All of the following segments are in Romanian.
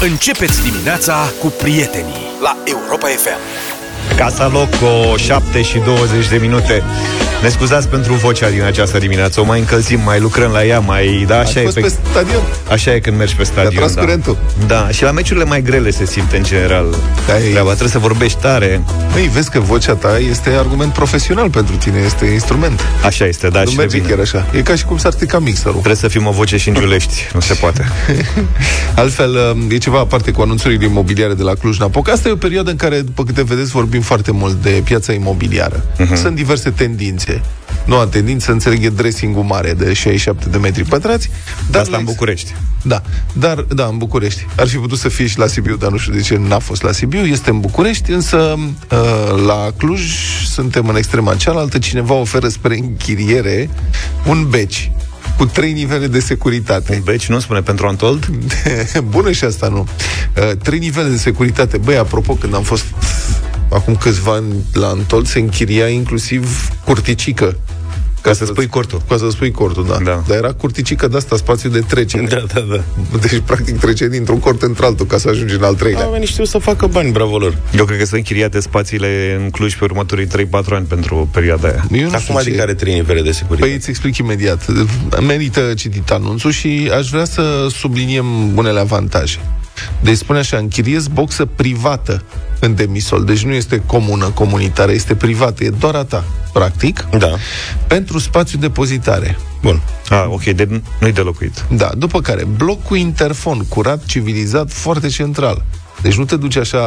Începeți dimineața cu prietenii la Europa FM. Casa Loco, 7 și 20 de minute. Ne scuzați pentru vocea din această dimineață. O mai încălzim, mai lucrăm la ea, mai... Da, așa Ați e fost pe stadion? Așa e când mergi pe stadion. tras da. curentul. Da, și la meciurile mai grele se simte în general. Da, e- Treaba, trebuie să vorbești tare. Băi, vezi că vocea ta este argument profesional pentru tine, este instrument. Așa este, da, nu și merge revine. chiar așa. E ca și cum s-ar strica mixerul. Trebuie să fim o voce și în Giulești. Nu se poate. Altfel, e ceva aparte cu anunțurile imobiliare de la Cluj-Napoca. Asta e o perioadă în care, după câte vedeți, vorbim foarte mult de piața imobiliară. Mhm. Sunt diverse tendințe. Noua tendință, înțeleg, e dressing-ul mare de 67 de metri pătrați. Dar asta la în ex- București. Da, dar, da, în București. Ar fi putut să fie și la Sibiu, dar nu știu de ce n-a fost la Sibiu. Este în București, însă uh, la Cluj suntem în extrema cealaltă. Cineva oferă spre închiriere un beci cu trei nivele de securitate. Un beci, nu spune pentru Antold? Bună și asta, nu? Uh, trei nivele de securitate. Băi, apropo, când am fost acum câțiva ani la Antold, se închiria inclusiv curticică. Ca să spui cortul. Ca să spui cortul, da. Da. Dar era curticică de asta, spațiu de trecere. Da, da, da. Deci, practic, trece dintr-un cort într-altul ca să ajungi în al treilea. Oamenii știu să facă bani, bravo lor. Eu cred că sunt închiriate spațiile în Cluj pe următorii 3-4 ani pentru perioada aia. Eu nu știu Acum ce... adică are trei nivele de securitate. Păi îți explic imediat. Merită citit anunțul și aș vrea să subliniem unele avantaje. Deci spune așa, închiriez boxă privată în demisol. Deci nu este comună, comunitară, este privată, e doar a ta, practic, Da. pentru spațiu depozitare. Bun. Ah, ok, de, nu-i de locuit. Da, după care, bloc cu interfon, curat, civilizat, foarte central. Deci nu te duci așa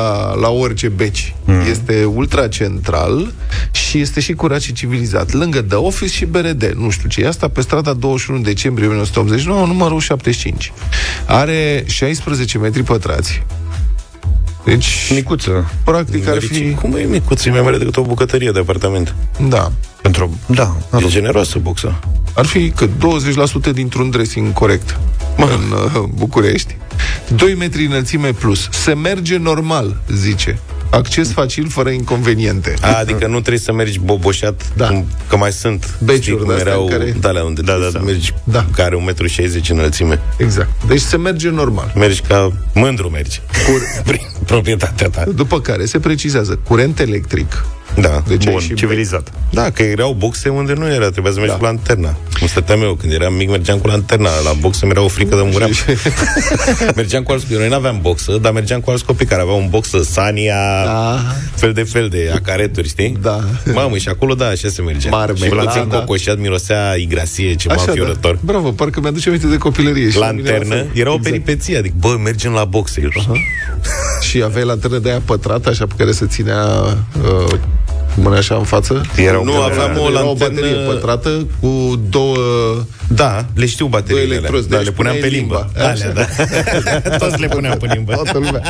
la orice beci. Mm. Este ultra central și este și curat și civilizat. Lângă The Office și BRD. Nu știu ce e asta, pe strada 21 decembrie 1989, numărul 75. Are 16 metri pătrați. Deci, Micuță. practic ar fi... Cum e micuț? E mai mare decât o bucătărie de apartament. Da. Pentru... Da, E generoasă boxa. Ar fi cât 20% dintr-un dressing corect în uh, București. 2 metri înălțime plus. Se merge normal, zice. Acces facil, fără inconveniente. A, adică nu trebuie să mergi boboșat, Da. cum, că mai sunt Beciuri știi cum de-astea erau în care- de alea unde Da, trebuie da, să da. mergi, Da. care are 1,60 m înălțime. Exact. Deci se merge normal. Mergi ca mândru mergi. Cur... Prin proprietatea ta. După care se precizează curent electric. Da. Deci ai Bun, și civilizat. Da, că erau boxe unde nu era, trebuia să mergi Da. cu lanterna. Cum stăteam eu, când eram mic, mergeam cu lanterna. La boxe mi era o frică de muream. mergeam cu alți copii. Noi n-aveam boxă, dar mergeam cu alți copii care aveau un boxă, Sania, Da. fel de fel de acareturi, știi? Da. Mamă, și acolo, da, așa se mergea. Marmelada. și puțin cocoșat, mirosea igrasie, ceva Așa, înfiorător. da. Bravo, parcă mi-aduce aminte de copilărie. Și la mine la Lanternă, fel. era o Exact. peripeție, adică, bă, mergem la boxe. Eu, Și aveai lanternă de aia pătrată, așa, pe care se ținea uh, mâna așa în față? Erau Nu, pe- aveam o Era o lanternă- baterie pătrată cu două... Da, le știu bateriile Doi alea. electrozi, Da, deci le puneam pe puneai limbă. limba. Alea, da. Toți le puneam pe limbă. Toată lumea.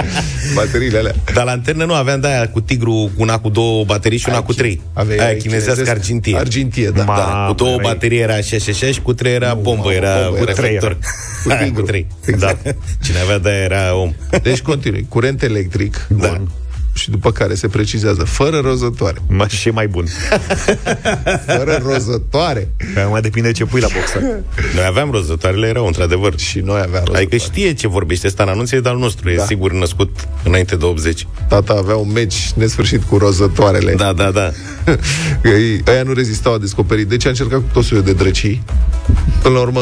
Bateriile alea. Dar lanternă nu aveam de aia cu tigru, una cu două baterii și una Aia cu chi- trei. aveai- aia ai chinezească chinezesc- argintie. argintie, da. da. Mamă, Cu două erai- baterii era așa și așa și cu trei era bombă, mamă, era bombă, cu era reflector. Cu Aia, tigru. cu trei. Exact. Da. Cine avea de aia era om. Deci continui. Curent electric. Da. Bun. Și după care se precizează, fără rozătoare. Ma, și mai bun. Fără rozătoare. Că mai depinde ce pui la boxă. Noi aveam rozătoarele, erau într-adevăr. Și noi aveam rozătoare. Adică știe ce vorbește ăsta în anunț, e de-al nostru. E Da. sigur născut înainte de 80. Tata avea un meci nesfârșit cu rozătoarele. Da, da, da. Ei, aia nu rezistau, a descoperit. Deci a încercat cu tot soiul de drăcii. Până la urmă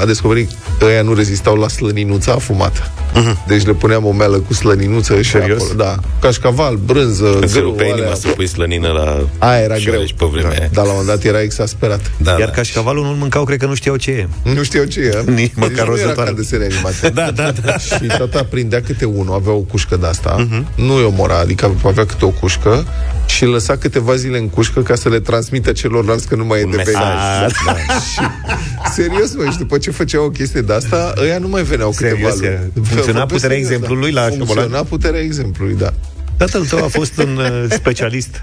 a descoperit că aia nu rezistau la slăninuța afumată. Uh-huh. Deci le puneam o meală cu slăninuță și Serios? acolo. Da. Cașcaval, brânză, Când se grâu, rupea alea. inima să pui slănină la Aia era șoareci greu. pe vremea aia. Dar la un moment dat era exasperat. Da, Iar da. cașcavalul nu-l mâncau, cred că nu știau ce e. Nu știu ce e. Nici Deci măcar nu era rozătoare. ca desene animate. Da, da, da. Și tata prindea câte unul, avea o cușcă de asta, uh-huh. nu îi omora, adică avea câte o cușcă și îl lăsa câteva zile în cușcă ca să le transmită celorlalți că nu mai e de mesaj. venit. Da. Serios, mă, și după ce făceau o chestie de asta, ăia nu mai veneau câteva Serios, luni. e. Funcționa Vorbesc puterea serios, exemplului la Funcționa puterea exemplului, da. Tatăl tău a fost un uh, specialist.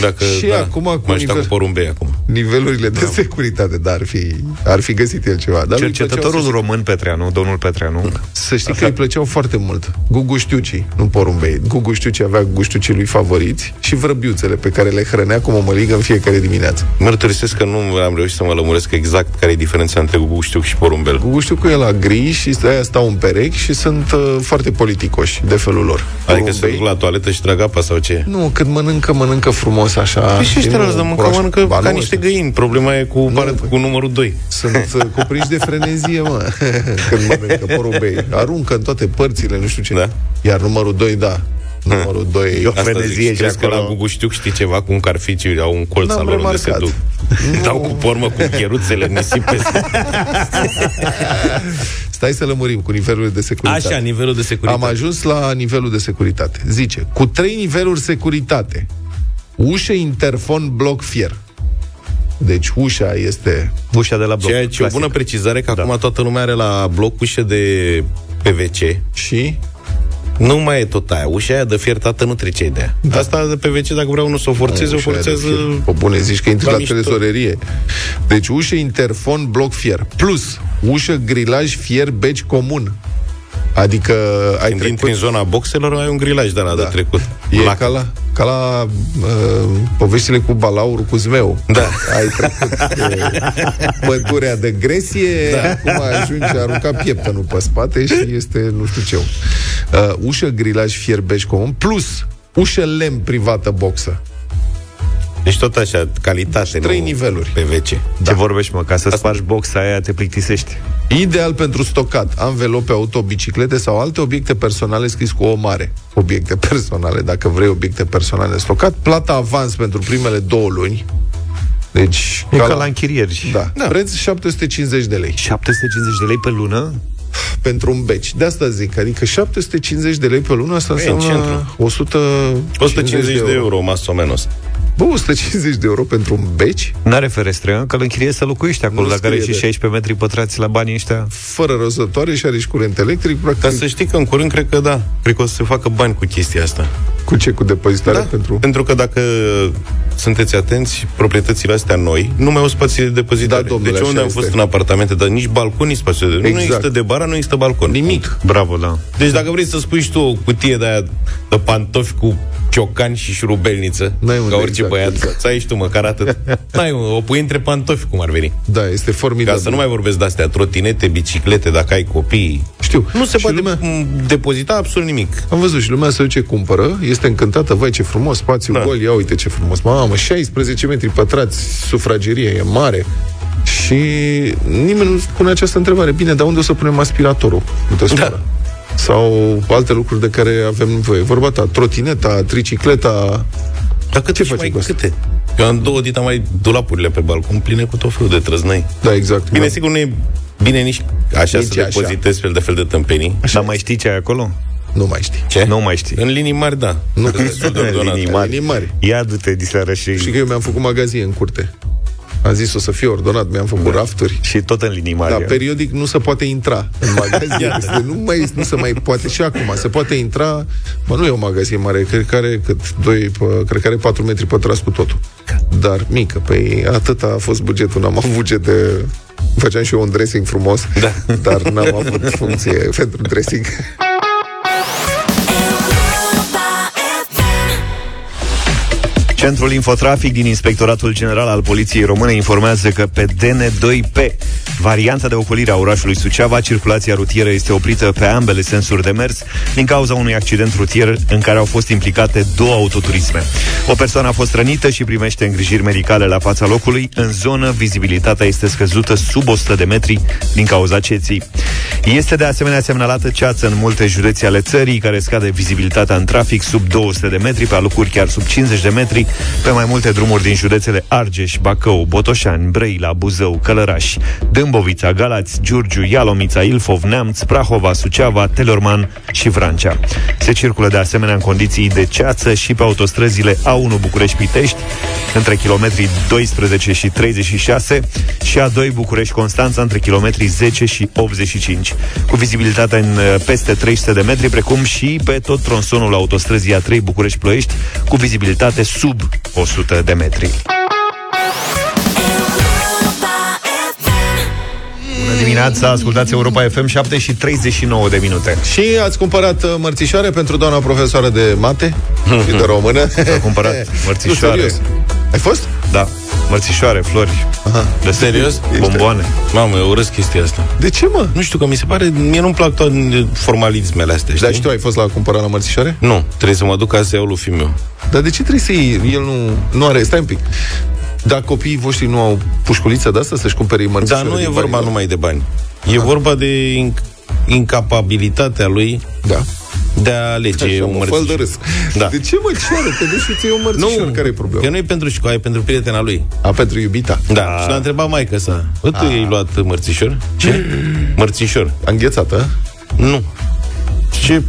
Dacă, Și da, acum cu m-aș da nivel- cu porumbei acum. Nivelurile de securitate, dar ar fi, ar fi găsit el ceva. Dar lui îi Cercetătorul plăceau să- român Petreanu, domnul Petreanu, Să știi că îi plăceau foarte mult. Gugu Știucii, nu porumbei. Gugu Știucii avea guștiucii lui favoriți și vrăbiuțele pe care le hrănea cu mămăligă în fiecare dimineață. Mărturisesc că nu am reușit să mă lămuresc exact care e diferența între guștiu și porumbel. Gugu știu că e la gri și aia stau în perechi și sunt uh, foarte politicoși de felul lor. Adică se Porumbei- duc la toaletă și trag apa sau ce? Nu, când mănâncă, mănâncă frumos așa. Păi și ăștia nu rău, dar mâncă, curaș. mănâncă Ba, ca nu, niște ăștia. găini. Problema e cu, pare, păi. cu numărul 2. Sunt uh, cuprinși de frenezie, mă, când mănâncă porumbei. Aruncă în toate părțile, nu știu ce. Da. Iar numărul 2, da. Numărul 2... Eu- Asta Frenezie zic, și crezi că acolo. la Gugu știu știi ceva cum carficiuri au un colț N-am al lor unde se remarcat. duc. Dau cu pormă cu cheruțele nisip pe Stai să lămurim cu nivelurile de securitate. Așa, nivelul de securitate. Am ajuns la nivelul de securitate. Zice, cu trei niveluri securitate, ușă, interfon, bloc, fier. Deci ușa este... ușa de la bloc. Ceea ce e o clasic. bună precizare, că Da. acum toată lumea are la bloc ușă de PVC. Și Nu mai e tot aia. Ușa aia de fier, tată, nu trece de ea. Da. Asta de PVC, dacă vreau unul să o forțeze, o ușa aia de forțează... fier. Pe bune, zici că intri la la, mișto. trezorerie. Deci ușă, interfon, bloc, fier. Plus, ușă, grilaj, fier, beci comun. Adică ai Când intri în trecut... zona boxelor, ai un grilaj de la Da. de trecut. E La- ca la, ca la uh, poveștile cu balaurul cu zmeu. Da. Ai trecut de pădurea de gresie, da. acum ajungi a arunca pieptănul pe spate și este nu știu ce. Uh, ușă, grilaj, fierbeș comun, plus ușă lemn privată boxă. Deci tot așa, calitate. Trei nu niveluri. PVC. Ce vorbești, mă? Ca să spargi boxa aia, te plictisești. Ideal pentru stocat anvelope auto, biciclete sau alte obiecte personale scris cu o mare. Obiecte personale, dacă vrei obiecte personale de stocat. Plata avans pentru primele două luni. Deci, E ca la închirieri. Da. da. Preț 750 de lei 750 de lei pe lună? pentru un beci. De asta zic, adică 750 de lei pe lună, asta Păi, în înseamnă centru. 150 150 de euro, mas o menos. Bă, 150 de euro pentru un beci, N-are ferestre, că îl închirie să locuiești acolo, Nu dacă are și scrie de- 16 metri pătrați la banii ăștia. fără răzătoare și are și curent electric, practic, Dar să știi că în curând cred că da. Cred că o să se facă bani cu chestia asta. Cu ce? Cu depozitare da. pentru... Pentru că dacă sunteți atenți, proprietățile astea noi nu mai au spații de depozitare. Da, domnule, deci unde așa am fost este. în apartamente, dar nici balcon, nici spațiu de... Exact. Nu există de bara, nu există balcon. Nimic. Bravo, da. Deci dacă vrei să spui și tu o cutie de aia de pantofi cu ciocani și șurubelniță, N-ai unde, ca orice exact, băiat, exact. să ai și tu măcar atât. N-ai, mă, o pui între pantofi, cum ar veni. Da, este Ca formidabil. să nu mai vorbesc de astea, trotinete, biciclete, dacă ai copii. Știu. Nu se Și poate lumea- m, depozita absolut nimic. Am văzut și lumea se duce, cumpără, este încântată, vai ce frumos, spațiu Da. gol, ia uite ce frumos, mamă, 16 metri pătrați, sufragerie, e mare. Și nimeni nu pune această întrebare. Bine, dar unde o să punem aspiratorul? Uite, da. Sau alte lucruri de care avem nevoie. Vorba ta, trotineta, tricicleta... Dar câte Ce și faci mai cu asta? câte? Eu am două dita mai dulapurile pe balcon pline cu tot felul de trăznăi. Da, exact. Bine, da. sigur nu e bine nici așa Nici să așa. depozitezi fel de fel de tâmpenii. Dar mai știi ce ai acolo? Nu mai știi. Ce? Nu mai știi. În linii mari, da. Nu. Destul de ordonat. Linii mari. Linii mari. Ia du-te diseară și... Și că eu mi-am făcut magazie în curte. Am zis o să fie ordonat, mi-am făcut rafturi. Și tot în linii mari. Da, periodic nu se poate intra în magazie. Este, nu, mai, nu se mai poate și acum. Se poate intra, mă, nu e o magazie mare, cred că are cât, doi, pă, cred că are 4 metri pătrați cu totul. Dar mică, păi atât a fost bugetul, n-am avut buget de... Făceam și eu un dressing frumos, da. dar n-am avut funcție pentru dressing. Centrul Infotrafic din Inspectoratul General al Poliției Române informează că pe DN2P, varianta de ocolire a orașului Suceava, circulația rutieră este oprită pe ambele sensuri de mers din cauza unui accident rutier în care au fost implicate două autoturisme. O persoană a fost rănită și primește îngrijiri medicale la fața locului. În zonă, vizibilitatea este scăzută sub 100 de metri din cauza ceții. Este de asemenea semnalată ceață în multe județe ale țării, care scade vizibilitatea în trafic sub 200 de metri, pe alocuri chiar sub 50 de metri, pe mai multe drumuri din județele Argeș, Bacău, Botoșani, Brăila, Buzău, Călăraș, Dâmbovița, Dâmbovița, Galați, Giurgiu, Ialomița, Ilfov, Neamț, Prahova, Suceava, Telorman și Vrancea. Se circulă de asemenea în condiții de ceață și pe autostrăzile A1 București-Pitești, între kilometrii 12 și 36 și A2 București-Constanța, între kilometrii 10 și 85, cu vizibilitatea în uh, peste 300 de metri, precum și pe tot tronsonul autostrăzii A3 București-Ploiești, cu vizibilitate sub 100 de metri. Bună dimineața, ascultați Europa FM 7 și 39 de minute. Și ați cumpărat uh, mărțișoare pentru doamna profesoară de mate și de română? S-a cumpărat mărțișoare. Nu, serios. Ai fost? Da, mărțișoare, flori, Aha. de Serios? bomboane. Mamă, eu urăsc chestia asta. De ce, mă? Nu știu, că mi se pare... Mie nu-mi plac toate formalismele astea, știi? Dar și tu ai fost la cumpărat la mărțișoare? Nu, trebuie să mă duc ca să iau lui fiul meu. Dar de ce trebuie să iei? El nu, nu are... Stai un pic. Dar copiii voștri nu au pușculiță de asta să-și cumpere Dar mărțișoare nu e din vorba banii lor? numai de bani. E vorba de inc- incapabilitatea lui Da. De a alege Așa, un mă, fă de mărțișor. râs. Da. De ce, mă, ce are? Te duci și ți iei un mărțișor. Care e problema? că nu e pentru școală, e pentru prietena lui. A, pentru iubita. Da, și l-a întrebat maica sa. Bă, tu ai luat mărțișor? Ce? Mărțișor. Înghețată? Nu. Ce,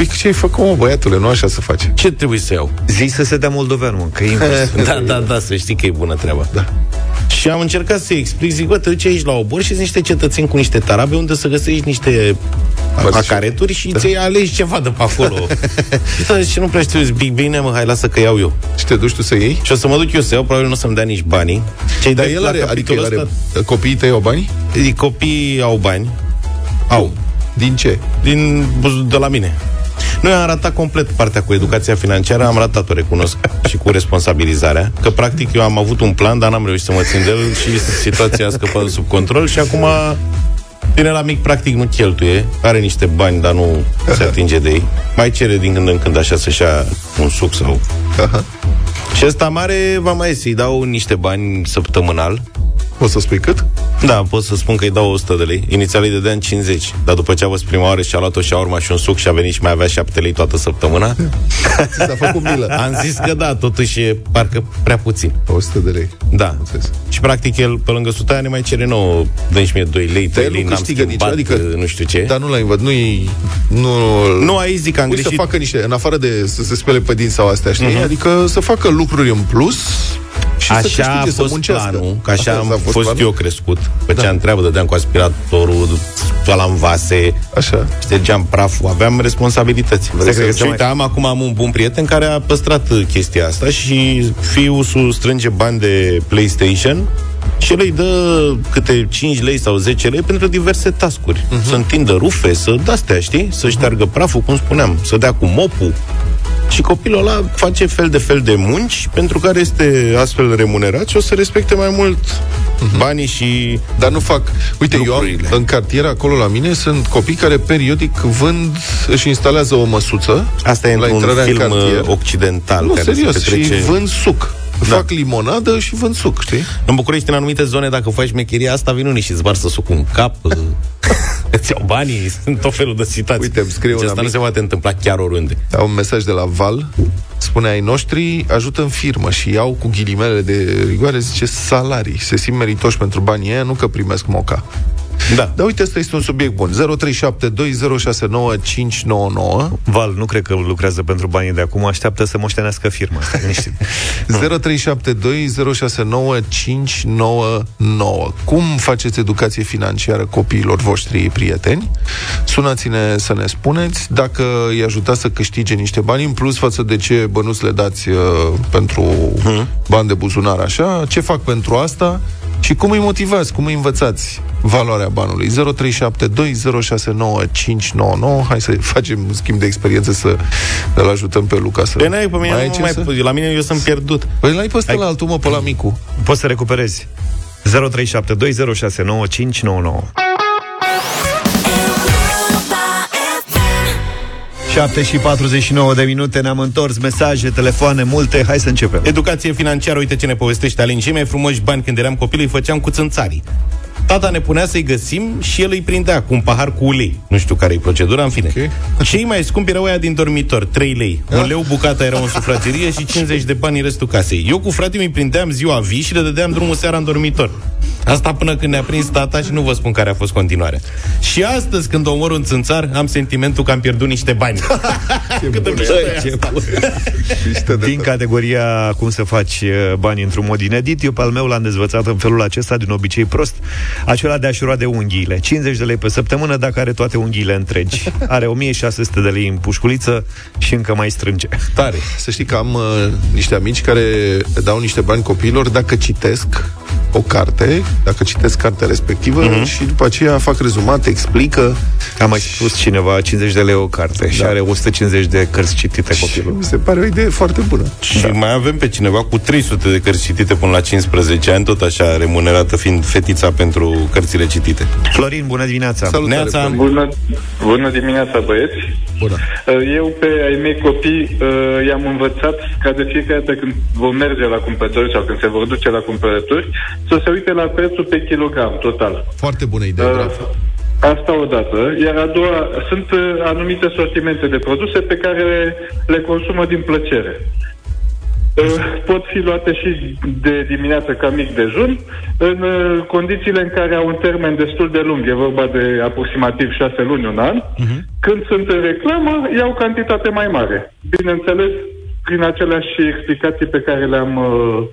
Păi ce ai făcut, mă, băiatule? Nu așa se face. ce trebuie să iau? Zi să se dea moldovean, mă, că e invers. Da, da, da, să știi că e bună treaba. Da. Și am încercat să explic, zic, bă, te duci aici la obor și sunt niște cetățeni cu niște tarabe unde să găsești niște acareturi și da. ți alegi ceva de pe acolo. și da, și nu prea știu, zic, "Bine, bine, mă, hai, lasă că iau eu. Și te duci tu să iei? Și o să mă duc eu să iau, probabil nu o să-mi dea nici banii. Cei Dar de el la are, adică el capitolul are, copiii tăi au bani? ăsta, copiii au bani. Au. Din ce? Din, de la mine. Noi am ratat complet partea cu educația financiară, am ratat-o, recunosc, și cu responsabilizarea, că practic eu am avut un plan, dar n-am reușit să mă țin de el și situația a scăpat de sub control și acum Bine, la mic, practic, nu cheltuie, are niște bani, dar nu se atinge de ei. Mai cere din când în când așa să-și ia un suc sau... Aha. Și ăsta mare va mai să-i dau niște bani săptămânal, Poți să spui cât? Da, pot să spun că îi dau 100 de lei. Inițial îi dădeam 50, dar după ce a fost prima oară și a luat-o și a urmat și un suc și a venit și mai avea 7 lei toată săptămâna, Ți s-a făcut milă. am zis că da, totuși e parcă prea puțin. 100 de lei. Da. Înțeles. Și practic el, pe lângă 100 aia, ne mai cere nouă, dă și mie 2 lei, 3 el lei, nu n-am câștigă nici, schimbat, adică- nu știu ce. Dar nu l-ai învățat, nu-i... Nu, Nu, aici zic că am Ui, să greșit. facă niște, în afară de să se spele pe din sau astea, știi? Uh-huh. Adică să facă lucruri în plus și să Așa câștige, a să fost muncească. planul, că așa Asta am a fost, planul? eu crescut. Făceam da. treabă, dădeam cu aspiratorul, spălam vase, Așa. ștergeam praful, aveam responsabilități. Vrei să- Și uite, am acum am un bun prieten care a păstrat uh, chestia asta și fiul su strânge bani de PlayStation și el îi dă câte 5 lei sau 10 lei pentru diverse tascuri. Mhm. Uh-huh. Să întindă rufe, să de-astea, știi? Să șteargă praful, cum spuneam, să dea cu mopul. Și copilul ăla face fel de fel de munci pentru care este astfel remunerat și o să respecte mai mult Mhm. banii și Dar nu fac... Uite, eu am, Lucrurile. în cartier acolo la mine sunt copii care periodic vând, își instalează o măsuță asta e la într-un intrarea în film cartier. uh, occidental Nu, care serios, se petrece... și vând suc. Da. Fac limonadă și vând suc, știi? În București, în anumite zone, dacă faci mecheria asta, vin unii și îți varsă sucul în cap, uh, îți iau banii, sunt tot felul de situații. Uite, îmi scrie deci un asta nu amic. se poate întâmpla chiar oriunde. Au un mesaj de la Val, spune ai noștri ajută în firmă și iau cu ghilimele de rigoare, zice salarii. Se simt meritoși pentru banii ăia, nu că primesc moca. Da. Dar uite, ăsta este un subiect bun. 0372069599 Val, nu cred că lucrează pentru banii de acum, așteaptă să moștenească firma. Stai liniștit. 0372069599 Cum faceți educație financiară copiilor voștri prieteni? Sunați-ne să ne spuneți dacă îi ajutați să câștige niște bani în plus față de ce bănuți le dați uh, pentru bani de buzunar așa, ce fac pentru asta și cum îi motivați, cum îi învățați valoarea banului. 0372069599 Hai să facem un schimb de experiență să îl ajutăm pe Luca să... Pe n-ai, pe mine Mai ai nu ce mai, să- la mine eu sunt pierdut. Păi l-ai pe ăsta Hai- la altul, mă, pe la micu. Poți să recuperezi. 0372069599 7 și 49 de minute Ne-am întors, mesaje, telefoane, multe Hai să începem Educație financiară, uite ce ne povestește Alin. Cei mai frumoși bani când eram copil îi făceam cu țânțarii. Tata ne punea să-i găsim și el îi prindea cu un pahar cu ulei. Nu știu care e procedura, în fine. Ok. Cei mai scumpi erau aia din dormitor, 3 lei. Un leu bucata era în sufragerie și 50 de bani în restul casei. Eu cu fratele îi prindeam ziua vii și le dădeam drumul seara în dormitor. Asta până când ne-a prins tata și nu vă spun care a fost continuarea. Și astăzi, când omor un țânțar, am sentimentul că am pierdut niște bani. Cât de mișto e Ce asta. Mișto de Din tot. categoria cum să faci uh, bani într-un mod inedit, eu pe al meu l-am dezvățat în felul acesta din obicei prost, acela de a-și de unghiile. 50 de lei pe săptămână dacă are toate unghiile întregi. Are 1600 de lei în pușculiță și încă mai strânge. Tare. Să știi că am uh, niște amici care dau niște bani copiilor dacă citesc o carte, dacă citesc cartea respectivă Mhm. mm-hmm. și după aceea fac rezumat, explică. A mai spus cineva 50 de lei o carte da. și are 150 de cărți citite copilul. Mi se pare o idee foarte bună. Și mai avem pe cineva cu 300 de cărți citite până la 15 ani, tot așa remunerată fiind fetița pentru cărțile citite. Florin, bună dimineața! Salutare, Neața. Florin. Bună, bună dimineața, băieți! Bună. Eu pe ai mei copii uh, i-am învățat ca de fiecare dată când vor merge la cumpărături sau când se vor duce la cumpărături să se uite la prețul pe kilogram total. Foarte bună idee, Uh, bravo. Asta o dată. Iar a doua, sunt uh, anumite sortimente de produse pe care le consumă din plăcere. Uh, Pot fi luate și de dimineață ca mic dejun, în uh, condițiile în care au un termen destul de lung, e vorba de aproximativ șase luni, un an. Când sunt în reclamă, iau cantitate mai mare. Bineînțeles, prin aceleași explicații pe care le-am uh,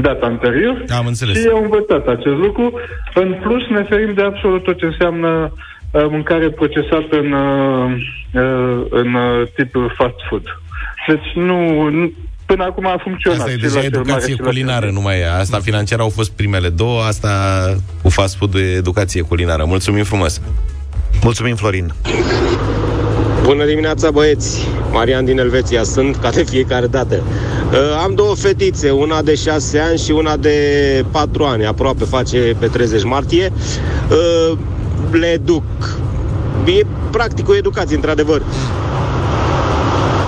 dat anterior. Am înțeles. Și au învățat acest lucru. În plus, ne ferim de absolut tot ce înseamnă uh, mâncare procesată în, uh, uh, în uh, tip fast food. Deci nu, nu până acum a funcționat. Asta e și deja la cel mare educație și la culinară, cel mic. numai ea. Asta financiar au fost primele două, asta cu fast food e educație culinară. Mulțumim frumos! Mulțumim, Florin! Bună dimineața, băieți! Marian din Elveția sunt, ca de fiecare dată. Uh, am două fetițe, una de 6 ani și una de 4 ani, aproape face pe 30 martie. Uh, le duc. E practic o educație, într-adevăr.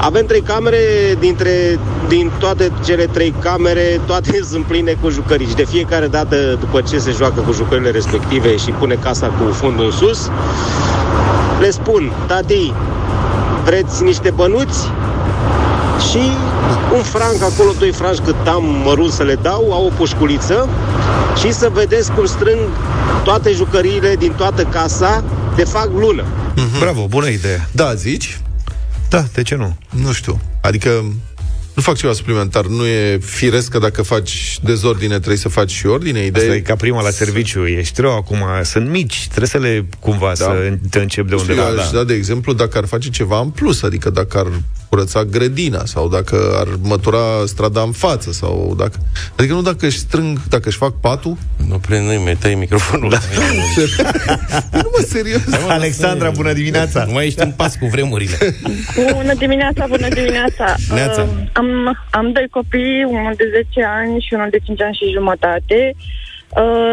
Avem trei camere, dintre, din toate cele trei camere, toate sunt pline cu jucării. Și de fiecare dată, după ce se joacă cu jucările respective și pune casa cu fundul în sus, le spun, tati, vreți niște bănuți? Și un franc acolo, doi franci cât am mărunt să le dau, au o pușculiță și să vedeți cum strâng toate jucăriile din toată casa de fac lună. Bravo, bună idee! Da, zici? Da, de ce nu? Nu știu. Adică nu fac ceva suplimentar. Nu e firesc că dacă faci dezordine trebuie să faci și ordine. Ideea Asta e ca prima la serviciu, ești rău acum, sunt mici, trebuie să le cumva da. să te începi de Nu știu, undeva. eu aș Da. da, de exemplu, dacă ar face ceva în plus, adică dacă ar curăța grădina sau dacă ar mătura strada în față sau dacă... Adică nu dacă își strâng, dacă își fac patul, Nu prin mi tai microfonul. Da. nu mă, serios. Alexandra, bună dimineața! Nu mai ești în pas cu vremurile. Bună dimineața, bună dimineața. Neața. Uh, am, am doi copii, unul de 10 ani și unul de 5 ani și jumătate. Uh,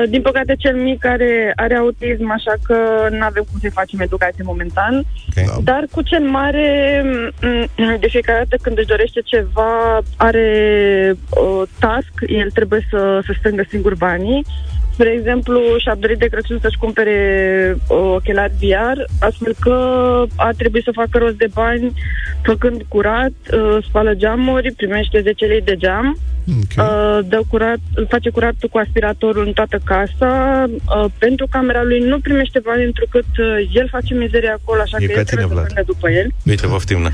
din păcate, cel mic are, are autism, așa că nu avem cum să-i facem educație momentan. Okay. Da. Dar cu cel mare, m- de fiecare dată când își dorește ceva, are uh, task, el trebuie să, să strângă singur banii. Spre exemplu, și-a dorit de Crăciun să-și cumpere uh, ochelari VR, astfel că a trebuit să facă rost de bani făcând curat, uh, spală geamuri, primește 10 lei de geam, Okay. uh, dă curat, face curat cu aspiratorul în toată casa. Uh, pentru camera lui nu primește bani întrucât uh, el face mizeria acolo, așa E că ca el tine, trebuie să Vlad. plângă după el. Uite, poftim, na.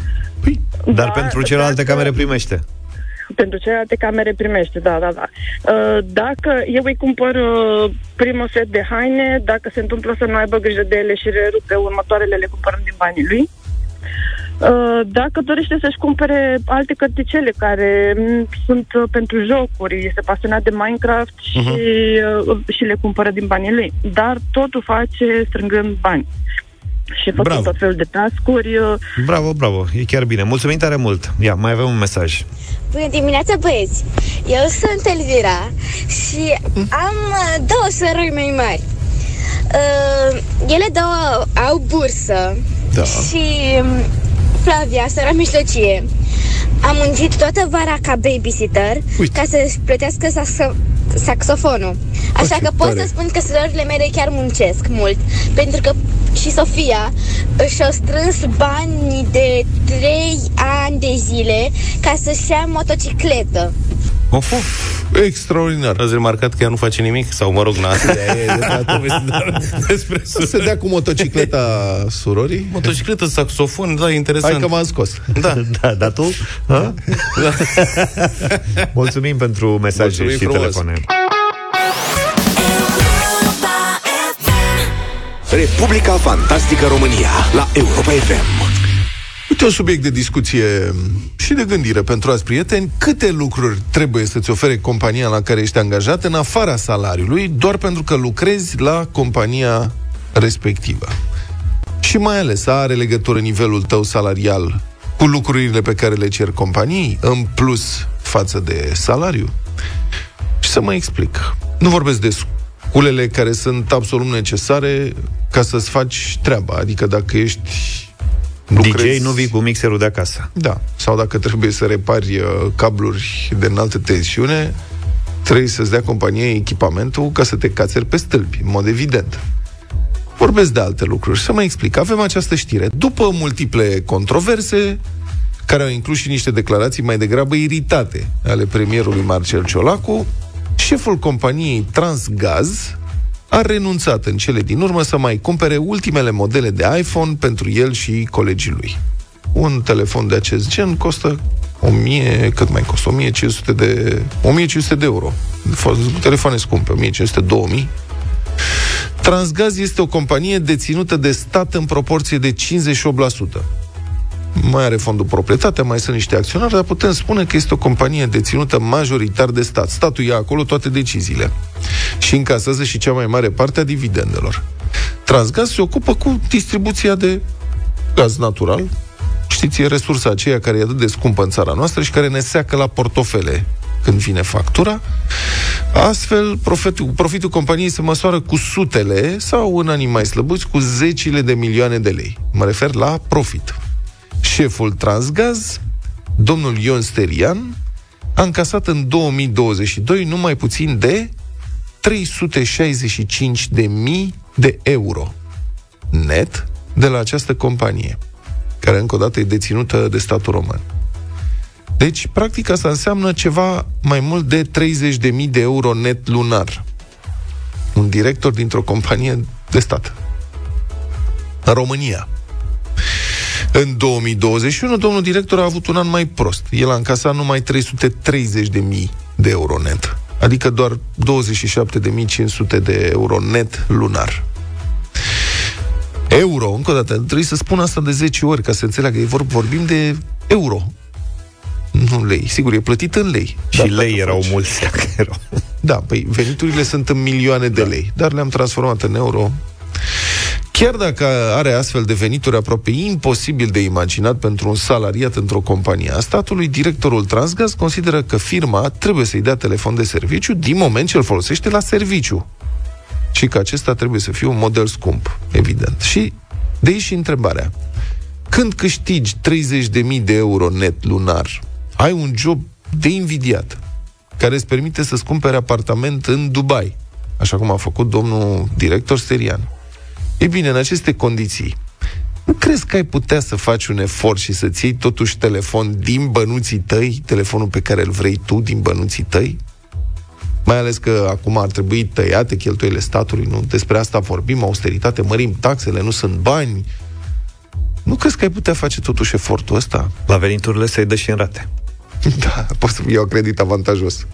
Dar Da, pentru celelalte dacă- camere primește. Pentru celelalte camere primește, da, da, da. Uh, Dacă eu îi cumpăr uh, primul set de haine, dacă se întâmplă să nu aibă grijă de ele și le rupe, următoarele le cumpărăm din banii lui. Uh, Dacă dorește să-și cumpere alte cărticele care mm, sunt uh, pentru jocuri, este pasionat de Minecraft și, uh, și le cumpără din banii lui. Dar totul face strângând bani. Și făcând Bravo. tot felul de tascuri. uh, Bravo, bravo, e chiar bine. Mulțumim tare mult. Ia, mai avem un mesaj. Bună dimineața, băieți! Eu sunt Elvira și am uh, două sorori mai mari. Uh, ele două au bursă Da. și um, Flavia, sora mijlocie, a muncit toată vara ca babysitter Uite. ca să-și plătească saxo- saxofonul. Așa ce că pot tare. să spun că surorile mele chiar muncesc mult, pentru că și Sofia și-a strâns bani de 3 ani de zile ca să-și ia motocicletă. Of, Extraordinar. Ați remarcat că ea nu face nimic? Sau, mă rog, n-a despre Să dea cu motocicleta surorii? Motocicletă, saxofon, da, interesant. Hai că m-am scos. Da. Da, dar tu? Ha? Mulțumim pentru mesaje Mulțumim și frumos. telefoane. Republica Fantastică România la Europa FM. Uite un subiect de discuție și de gândire pentru azi prieteni. Câte lucruri trebuie să-ți ofere compania la care ești angajat în afara salariului, doar pentru că lucrezi la compania respectivă? Și mai ales are legătură nivelul tău salarial cu lucrurile pe care le cer companiei, în plus față de salariu? Și să mă explic. Nu vorbesc de sculele care sunt absolut necesare ca să-ți faci treaba. Adică dacă ești DJ nu vii cu mixerul de acasă. da. Sau dacă trebuie să repari uh, cabluri de înaltă tensiune, trebuie să-ți dea compania echipamentul ca să te cațeri pe stâlpi, în mod evident. Vorbesc de alte lucruri. Să mă explic. Avem această știre. După multiple controverse, care au inclus și niște declarații mai degrabă iritate ale premierului Marcel Ciolacu, șeful companiei Transgaz a renunțat în cele din urmă să mai cumpere ultimele modele de iPhone pentru el și colegii lui. Un telefon de acest gen costă 1000, cât mai costă? 1500 de, 1500 de euro. F- Telefoane scumpe, 1500, 2000. Transgaz este o companie deținută de stat în proporție de 58%. Mai are fondul proprietate, mai sunt niște acționari, dar putem spune că este o companie deținută majoritar de stat. Statul ia acolo toate deciziile și încasează și cea mai mare parte a dividendelor. Transgaz se ocupă cu distribuția de gaz natural. Știți, e resursa aceea care e atât de scumpă în țara noastră și care ne seacă la portofele când vine factura. Astfel, profitul, profitul companiei se măsoară cu sutele sau, în anii mai slăbuți, cu zecile de milioane de lei. Mă refer la profit. Șeful Transgaz, domnul Ion Sterian, a încasat în 2022 numai puțin de 365 de mii de euro net de la această companie, care încă o dată e deținută de statul român. Deci, practic, asta înseamnă ceva mai mult de 30.000 de euro net lunar. Un director dintr-o companie de stat. În România. În 2021, domnul director a avut un an mai prost. El a încasat numai 330.000 de euro net. Adică doar 27.500 de euro net lunar. Euro, încă o dată, trebuie să spun asta de 10 ori ca să înțeleagă. E vor, vorbim de euro. Nu lei. Sigur, e plătit în lei. Și Dar lei dacă erau faci- mulți dacă erau. Da, păi veniturile sunt în milioane de lei, dar le-am transformat în euro. Chiar dacă are astfel de venituri aproape imposibil de imaginat pentru un salariat într-o companie a statului, directorul Transgaz consideră că firma trebuie să-i dea telefon de serviciu din moment ce îl folosește la serviciu. Și că acesta trebuie să fie un model scump, evident. Și de aici și întrebarea. Când câștigi 30.000 de euro net lunar, ai un job de invidiat, care îți permite să-ți cumpere apartament în Dubai, așa cum a făcut domnul director Sterian. Ei bine, în aceste condiții, nu crezi că ai putea să faci un efort și să-ți iei totuși telefon din bănuții tăi, telefonul pe care îl vrei tu din bănuții tăi? Mai ales că acum ar trebui tăiate cheltuielile statului, nu? Despre asta vorbim, austeritate, mărim taxele, nu sunt bani. Nu crezi că ai putea face totuși efortul ăsta? La veniturile să-i dă și în rate. Da, pot să iau credit avantajos.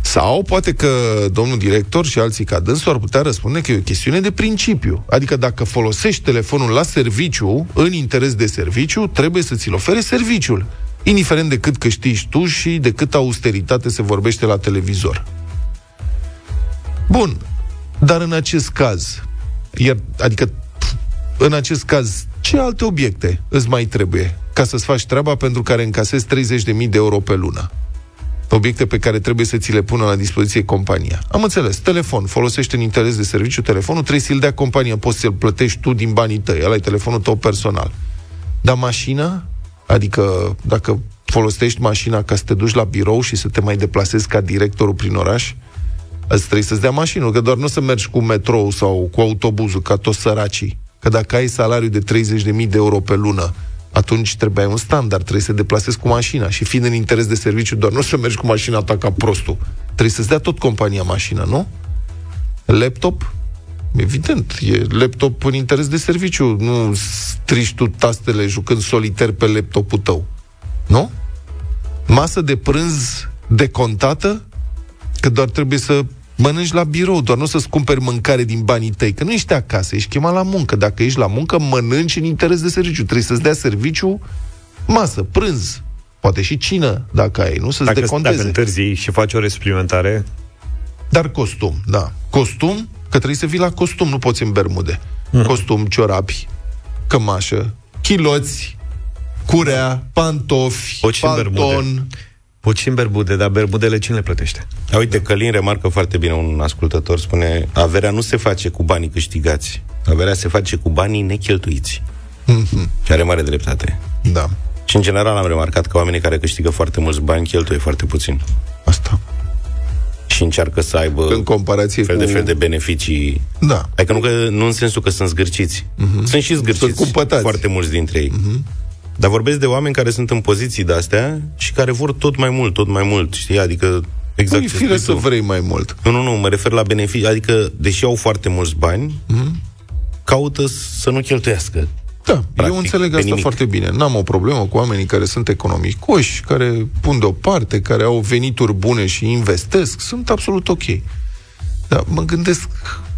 Sau poate că domnul director și alții ca dânsul ar putea răspunde că e o chestiune de principiu. Adică dacă folosești telefonul la serviciu, în interes de serviciu, trebuie să ți-l ofere serviciul. Indiferent de cât câștigi tu și de cât austeritate se vorbește la televizor. Bun, dar în acest caz, iar, adică în acest caz, ce alte obiecte îți mai trebuie ca să-ți faci treaba pentru care încasezi 30.000 de euro pe lună? Obiecte pe care trebuie să ți le pună la dispoziție compania. Am înțeles, telefon, folosește în interes de serviciu telefonul, trebuie să-l dea compania, poți să-l plătești tu din banii tăi, ăla e telefonul tău personal. Dar mașina, adică dacă folosești mașina ca să te duci la birou și să te mai deplasezi ca directorul prin oraș, Îți trebuie să-ți dea mașină, că doar nu să mergi cu metrou sau cu autobuzul, ca toți săracii. Că dacă ai salariu de 30.000 de euro pe lună, atunci trebuie un standard, trebuie să te deplasezi cu mașina și fiind în interes de serviciu, doar nu să mergi cu mașina ta ca prostul Trebuie să-ți dea tot compania mașină, nu? Laptop? Evident, e laptop în interes de serviciu. Nu strici tu tastele jucând soliter pe laptopul tău. Nu? Masă de prânz decontată? Că doar trebuie să mănânci la birou, doar nu să-ți cumperi mâncare din banii tăi, că nu ești acasă, ești chemat la muncă. Dacă ești la muncă, mănânci în interes de serviciu. Trebuie să-ți dea serviciu masă, prânz, poate și cină, dacă ai, nu să-ți Dacă, deconteze. dacă întârzi și faci ore suplimentare, Dar costum, da. Costum, că trebuie să vii la costum, nu poți în bermude. Mhm. Costum, ciorapi, cămașă, chiloți, curea, pantofi, Poți și în bermude. Palton. poți și în bermude, dar berbudele cine le plătește? A, uite, Călin remarcă foarte bine un ascultător, spune, averea nu se face cu banii câștigați, averea se face cu banii necheltuiți. Și are mare dreptate. Da, Și în general am remarcat că oamenii care câștigă foarte mulți bani cheltuie foarte puțin. asta. Și încearcă să aibă În comparație fel cu... de fel de beneficii. Da. Adică nu, că, nu în sensul că sunt zgârciți. Uh-huh. Sunt și zgârciți. Sunt cumpătați. Foarte mulți dintre ei. Uh-huh. Dar vorbesc de oameni care sunt în poziții de-astea și care vor tot mai mult, tot mai mult, știi? Adică exact Păi, ce fire spui să tu. vrei mai mult. Nu, nu, nu, mă refer la beneficii. Adică, deși au foarte mulți bani, Mhm. caută să nu cheltuiască. Da, Practic, eu înțeleg pe asta nimic. foarte bine. N-am o problemă cu oamenii care sunt economicoși, care pun deoparte, care au venituri bune și investesc. Sunt absolut ok. Dar mă gândesc,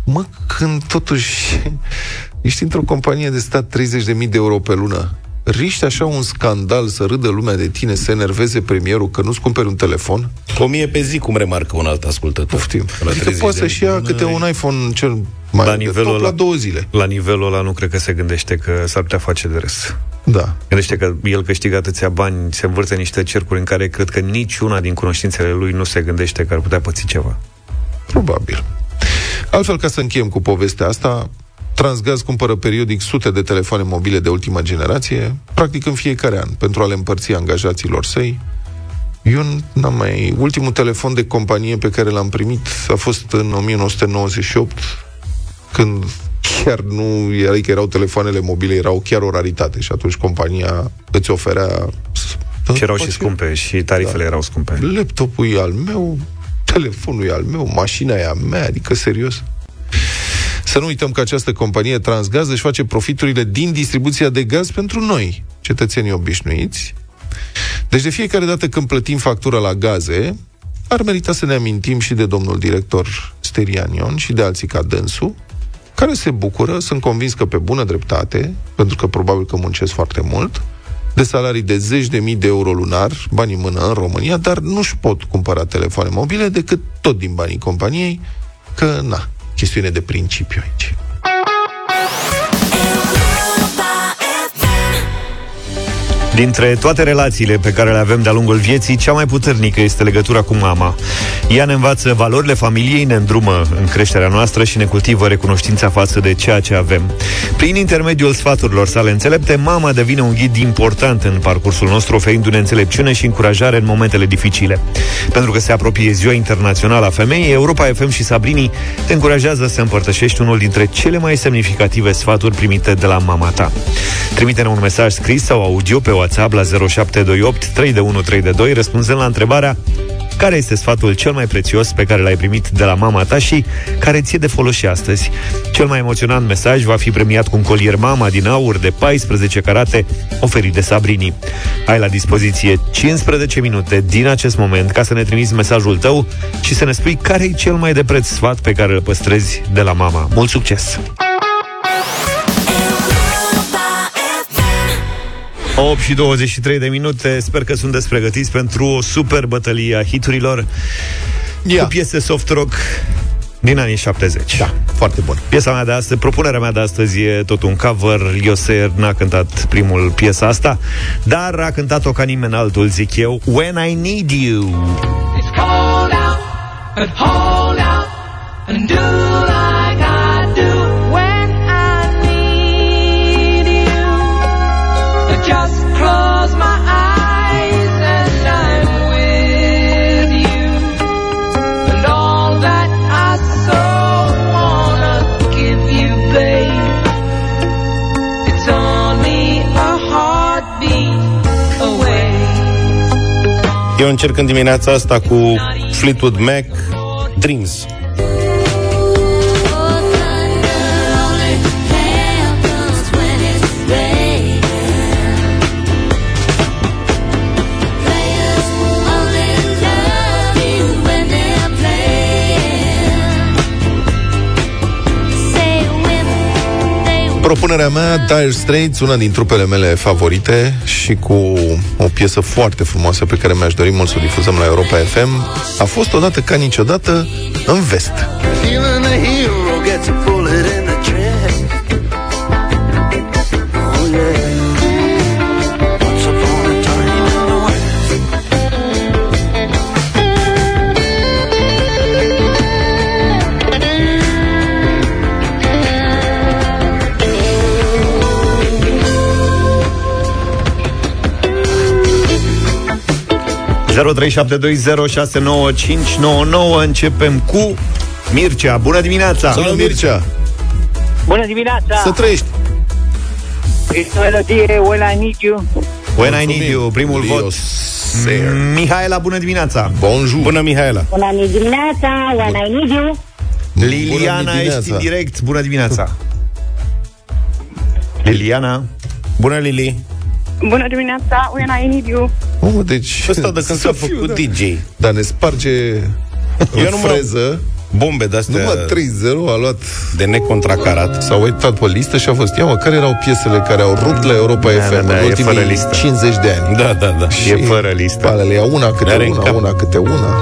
mă, când totuși ești într-o companie de stat 30.000 de euro pe lună, riști așa un scandal să râdă lumea de tine, să enerveze premierul că nu-ți cumperi un telefon? O mie pe zi, cum remarcă un alt ascultător. Poftim. La Adică 30 poate de să-și ia ani, câte bună, un iPhone cel mai La de nivelul top la ăla. două zile. La nivelul ăla nu cred că se gândește că s-ar putea face de râs. Da. Gândește că el câștigă atâția bani, se învârte în niște cercuri în care cred că niciuna din cunoștințele lui nu se gândește că ar putea păți ceva. Probabil. Altfel, ca să încheiem cu povestea asta, Transgaz cumpără periodic sute de telefoane mobile de ultimă generație, practic în fiecare an, pentru a le împărți angajaților săi. Eu n-am mai... Ultimul telefon de companie pe care l-am primit a fost în 1998, când chiar nu... Adică erau telefoanele mobile, erau chiar o raritate și atunci compania îți oferea... Și erau și scumpe și tarifele Da. erau scumpe. Laptopul e al meu, telefonul e al meu, mașina e a mea, adică serios. Să nu uităm că această companie Transgaz își face profiturile din distribuția de gaz pentru noi, cetățenii obișnuiți. Deci de fiecare dată când plătim factura la gaze, ar merita să ne amintim și de domnul director Sterian Ion și de alții ca dânsul, care se bucură, sunt convins că pe bună dreptate, pentru că probabil că muncesc foarte mult, de salarii de zeci de mii de euro lunar, bani în mână în România, dar nu-și pot cumpăra telefoane mobile decât tot din banii companiei, că, na, chestiune de principiu aici. Dintre toate relațiile pe care le avem de-a lungul vieții, cea mai puternică este legătura cu mama. Ea ne învață valorile familiei, ne îndrumă în creșterea noastră și ne cultivă recunoștința față de ceea ce avem. Prin intermediul sfaturilor sale înțelepte, mama devine un ghid important în parcursul nostru, oferindu-ne înțelepciune și încurajare în momentele dificile. Pentru că se apropie Ziua Internațională a Femeii, Europa FM și Sabrini te încurajează să împărtășești unul dintre cele mai semnificative sfaturi primite de la mama ta. Trimite-ne un mesaj scris sau audio pe WhatsApp la 0728 32132 răspunzând la întrebarea care este sfatul cel mai prețios pe care l-ai primit de la mama ta și care ție de folos și astăzi? Cel mai emoționant mesaj va fi premiat cu un colier mama din aur de 14 carate oferit de Sabrini. Ai la dispoziție 15 minute din acest moment ca să ne trimiți mesajul tău și să ne spui care e cel mai de preț sfat pe care îl păstrezi de la mama. Mult succes! 8 și 23 de minute. Sper că sunteți pregătiți pentru o super bătălie a hiturilor. Ia. Cu piese soft rock din anii 70 Da, foarte bun. Piesa mea de astăzi, propunerea mea de astăzi e tot un cover. Ioser n-a cântat primul piesa asta Dar a cântat-o ca nimeni altul, zic eu. When I Need You. It's cold out and hold out and do Eu încerc în dimineața asta cu Fleetwood Mac, Dreams. Propunerea mea, Dire Straits, una din trupele mele favorite și cu o piesă foarte frumoasă pe care mi-aș dori mult să o difuzăm la Europa FM, a fost odată ca niciodată în vest. Începem cu Mircea. Bună dimineața! Salut, Mircea! Bună dimineața! Să trăiești! Este o melodie When I Need You. When I need you, primul Leo vot. Sayer. Mihaela, bună dimineața! Bonjour! Bună, Mihaela! Bună dimineața, when I need you. Liliana, Bună ești dimineața. în direct. Bună dimineața! Liliana, Bună, Lili! Bună dimineața, when I need you. Oh, deci... Ăsta de când să s-a fiu, făcut da. DJ. Dar ne sparge Eu în nu mă- freză. Bombe de-astea Numai 3-0 a luat de necontracarat. S-a uitat pe listă și a fost Ia mă, care erau piesele care au rupt la Europa Da, FM da, da, în e fără ultimii listă. 50 de ani Da, da, da. e fără listă. Palele, ia una câte Le-are în una, cap. una câte una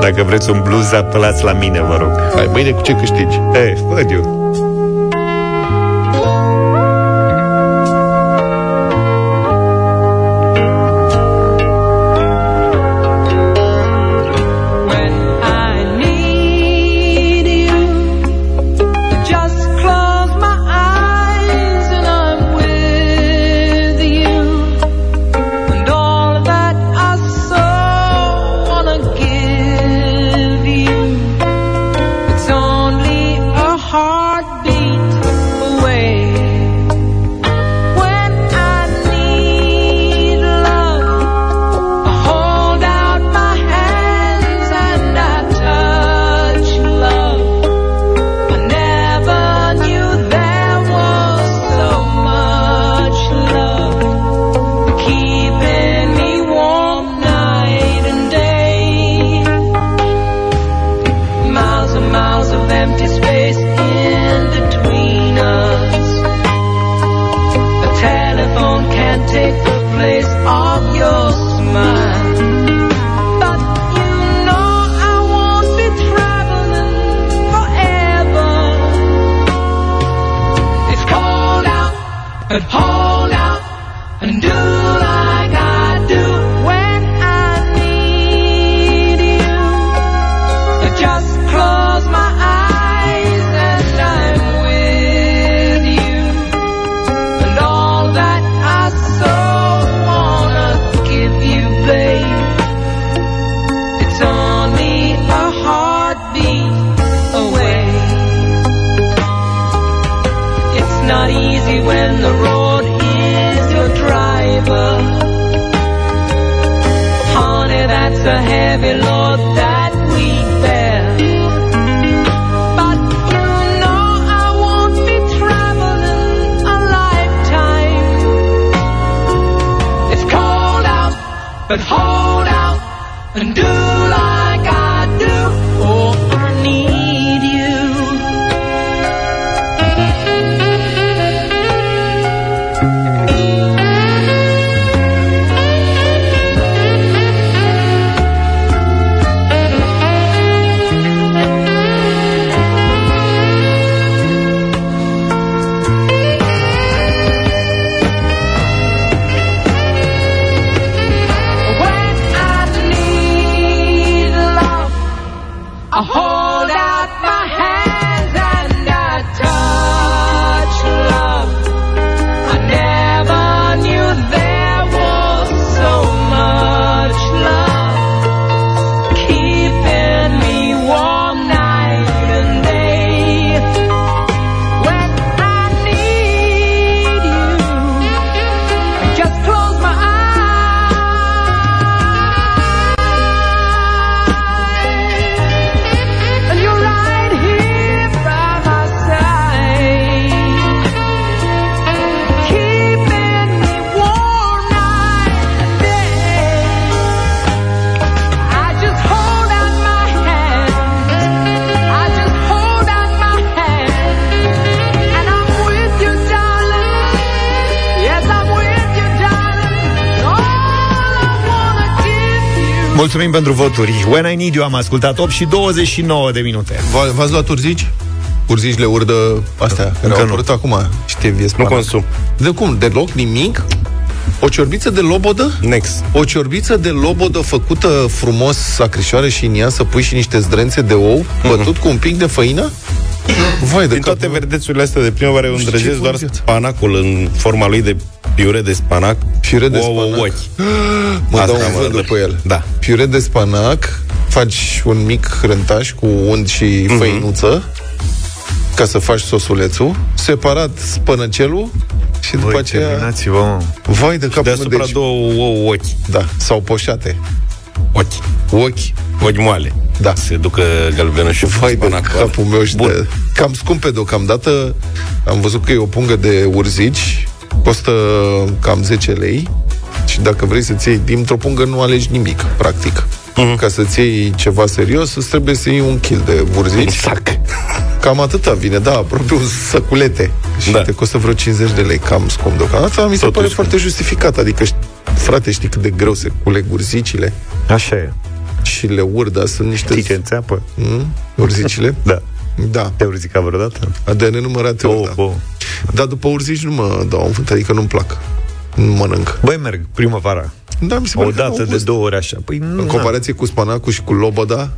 Dacă vreți un blues, apelați la mine, vă rog. Hai, mâine cu ce câștigi? Ei, văd eu. Mulțumim pentru voturi. When I Need You am ascultat 8 și 29 de minute. V- V-ați luat urzici? Urzici le urdă astea care Încă au nu. apărut acum. Ștevie Nu spanac. consum. De cum? Deloc? Nimic? O ciorbiță de lobodă? Next. O ciorbiță de lobodă făcută frumos, sacrișoare și în ea să pui și niște zdrențe de ou, bătut cu un pic de făină? Vai de Din cap. toate verdețurile astea de primăvară eu știu îndrăgesc ce doar viață. spanacul în forma lui de piure de spanac. Piure de Ouă, spanac. ochi. Mă Asta dau un mă vânt dă. după el. Da. Piure de spanac, faci un mic rântaș cu unt și Mhm. făinuță, ca să faci sosulețul, separat spănăcelul și după Băi, aceea... terminați-vă, mă. Vai de capul meu, Deasupra deci, două ouă, ochi. Da, sau poșate. Ochi. Ochi. Ochi moale. Da. Se ducă galbenușul Vai de spanacul ăla. capul meu și Bun. de... Cam scumpe deocamdată. Am văzut că e o pungă de urzici. Costă cam 10 lei. Și dacă vrei să-ți iei dintr-o pungă, nu alegi nimic, practic. Mhm. Ca să-ți iei ceva serios, îți trebuie să iei un kil de urzici. Un sac. Cam atâta vine, da, aproape un săculete. Și Da. te costă vreo 50 de lei, cam scump deocamdată. Mi se Totuși pare scump. foarte justificat. Adică, ști- frate, știi cât de greu se culeg urzicile? Așa e. Și le urda, sunt niște... Știi ce înțeapă? Mm? Urzicile? Da. Da. Te-ai urzicat vreodată? De nenumărate ori, Oh, da. oh. Dar după urzici nu mă dau în vânt, adică nu-mi plac. Nu mănânc. Băi, merg primăvara. Da, mi se O pare că au dată de gust. două ori așa. Păi nu, În comparație cu spanacul și cu loboda,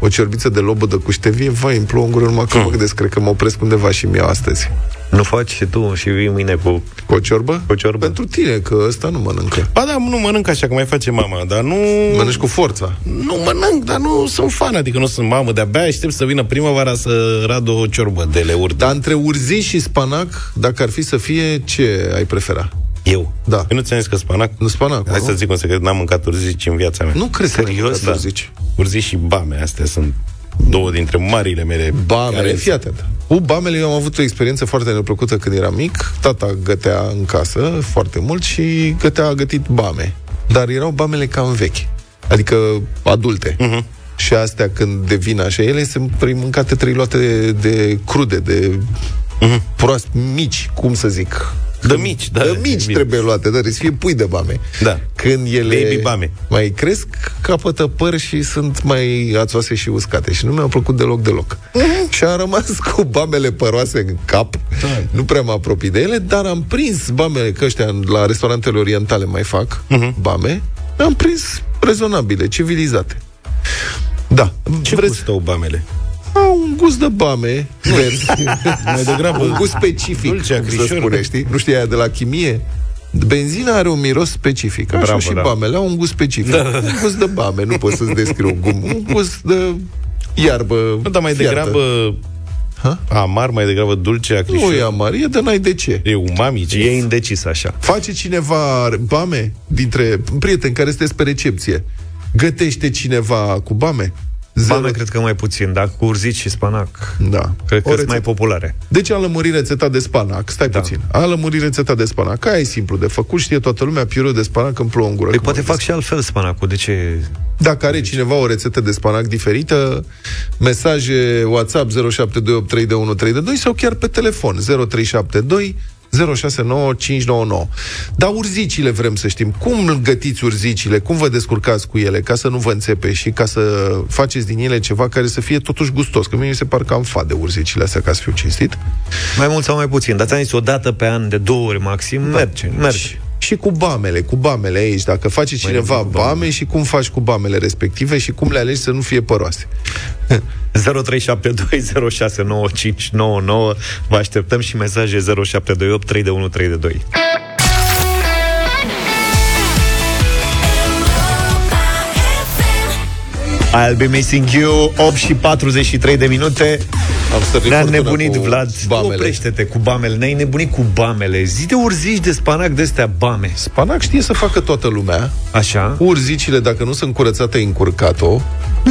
o ciorbiță de lobodă cu ștevie, vai, îmi plouă în gură numai că mă gândesc, cred că mă opresc undeva și mi astăzi. Nu faci și tu și vii mâine cu... Cu o ciorbă? Cu o ciorbă. Pentru tine, că ăsta nu mănâncă. Ba da, nu mănânc așa, că mai face mama, dar nu... Mănânci cu forța. Nu mănânc, dar nu sunt fan, adică nu sunt mamă, de-abia aștept să vină primăvara să rad o ciorbă de leurt. Dar între urzici și spanac, dacă ar fi să fie, ce ai prefera? Eu? Da. Eu nu ți-am zis că spanac? Nu spanac, Hai nu? să zic un secret, n-am mâncat urzici în viața mea. Nu cred că Serios, n-ai mâncat da. urzici. Urzici și bame, astea sunt două dintre marile mele Bamele, carențe. fii atent. Cu bamele eu am avut o experiență foarte neplăcută când eram mic. Tata gătea în casă foarte mult și gătea, a gătit bame. Dar erau bamele cam vechi. Adică adulte. Mhm. Și astea când devin așa, ele sunt trei mâncate, trei luate de, de crude, de proast, mici, cum să zic. De mici, da. De mici bine. trebuie luate, dar să fie pui de bame. Da. Când ele Baby bame. mai cresc, capătă păr și sunt mai ațoase și uscate. Și nu mi-au plăcut deloc, deloc. și am rămas cu bamele păroase în cap. Nu prea mă apropii de ele, dar am prins bamele, că ăștia la restaurantele orientale mai fac bame. Am prins rezonabile, civilizate. Da. Ce Vreți- gust au bamele? Au un gust de bame verzi. Mai degrabă un gust specific, dulce, cum se acrișor. spune, știi? Nu știi aia de la chimie? Benzina are un miros specific, așa Bravo, și da. bamele au un gust specific. Da. Un gust de bame, nu pot să-ți descriu un gust, un gust de iarbă Nu, dar mai fiartă. degrabă Ha? amar, mai degrabă dulce, acrișor. Nu e amar, e de n-ai de ce. E umami, ce E indecis așa. Face cineva bame dintre prieteni care sunteți pe recepție? Gătește cineva cu bame? Zero- Bame cred că mai puțin, dar cu urzici și spanac Da. cred că O sunt rețetă. mai populare. Deci am lămurit rețeta de spanac. Stai Da. puțin. Am lămurit rețeta de spanac. Aia e simplu de făcut. Știe toată lumea, piure de spanac îmi plouă în gură. Păi când poate mă fac și altfel spanacul, de ce? Dacă are cineva o rețetă de spanac diferită, mesaje WhatsApp 07283132 sau chiar pe telefon 0372 069599. Dar urzicile vrem să știm. Cum gătiți urzicile? Cum vă descurcați cu ele? Ca să nu vă înțepe și ca să faceți din ele ceva care să fie totuși gustos. Că mie mi se par cam fa de urzicile astea, ca să fiu cinstit. Mai mult sau mai puțin, dar ți-am zis o dată pe an, de două ori maxim, merge, merge. Și cu bamele, cu bamele aici, dacă face cineva cu bame. bame și cum faci cu bamele respective și cum le alegi să nu fie păroase. 0372069599. Vă așteptăm și mesaje 0728 3132. I'll be missing you. 8 și 43 de minute Am stărit Ne-a furtuna nebunit cu Vlad Bamele. Oprește-te cu bamele Ne-ai nebunit cu bamele Zi de urzici de spanac de astea bame Spanac știe să facă toată lumea. Așa Cu urzicile, dacă nu sunt curățate, ai încurcat-o.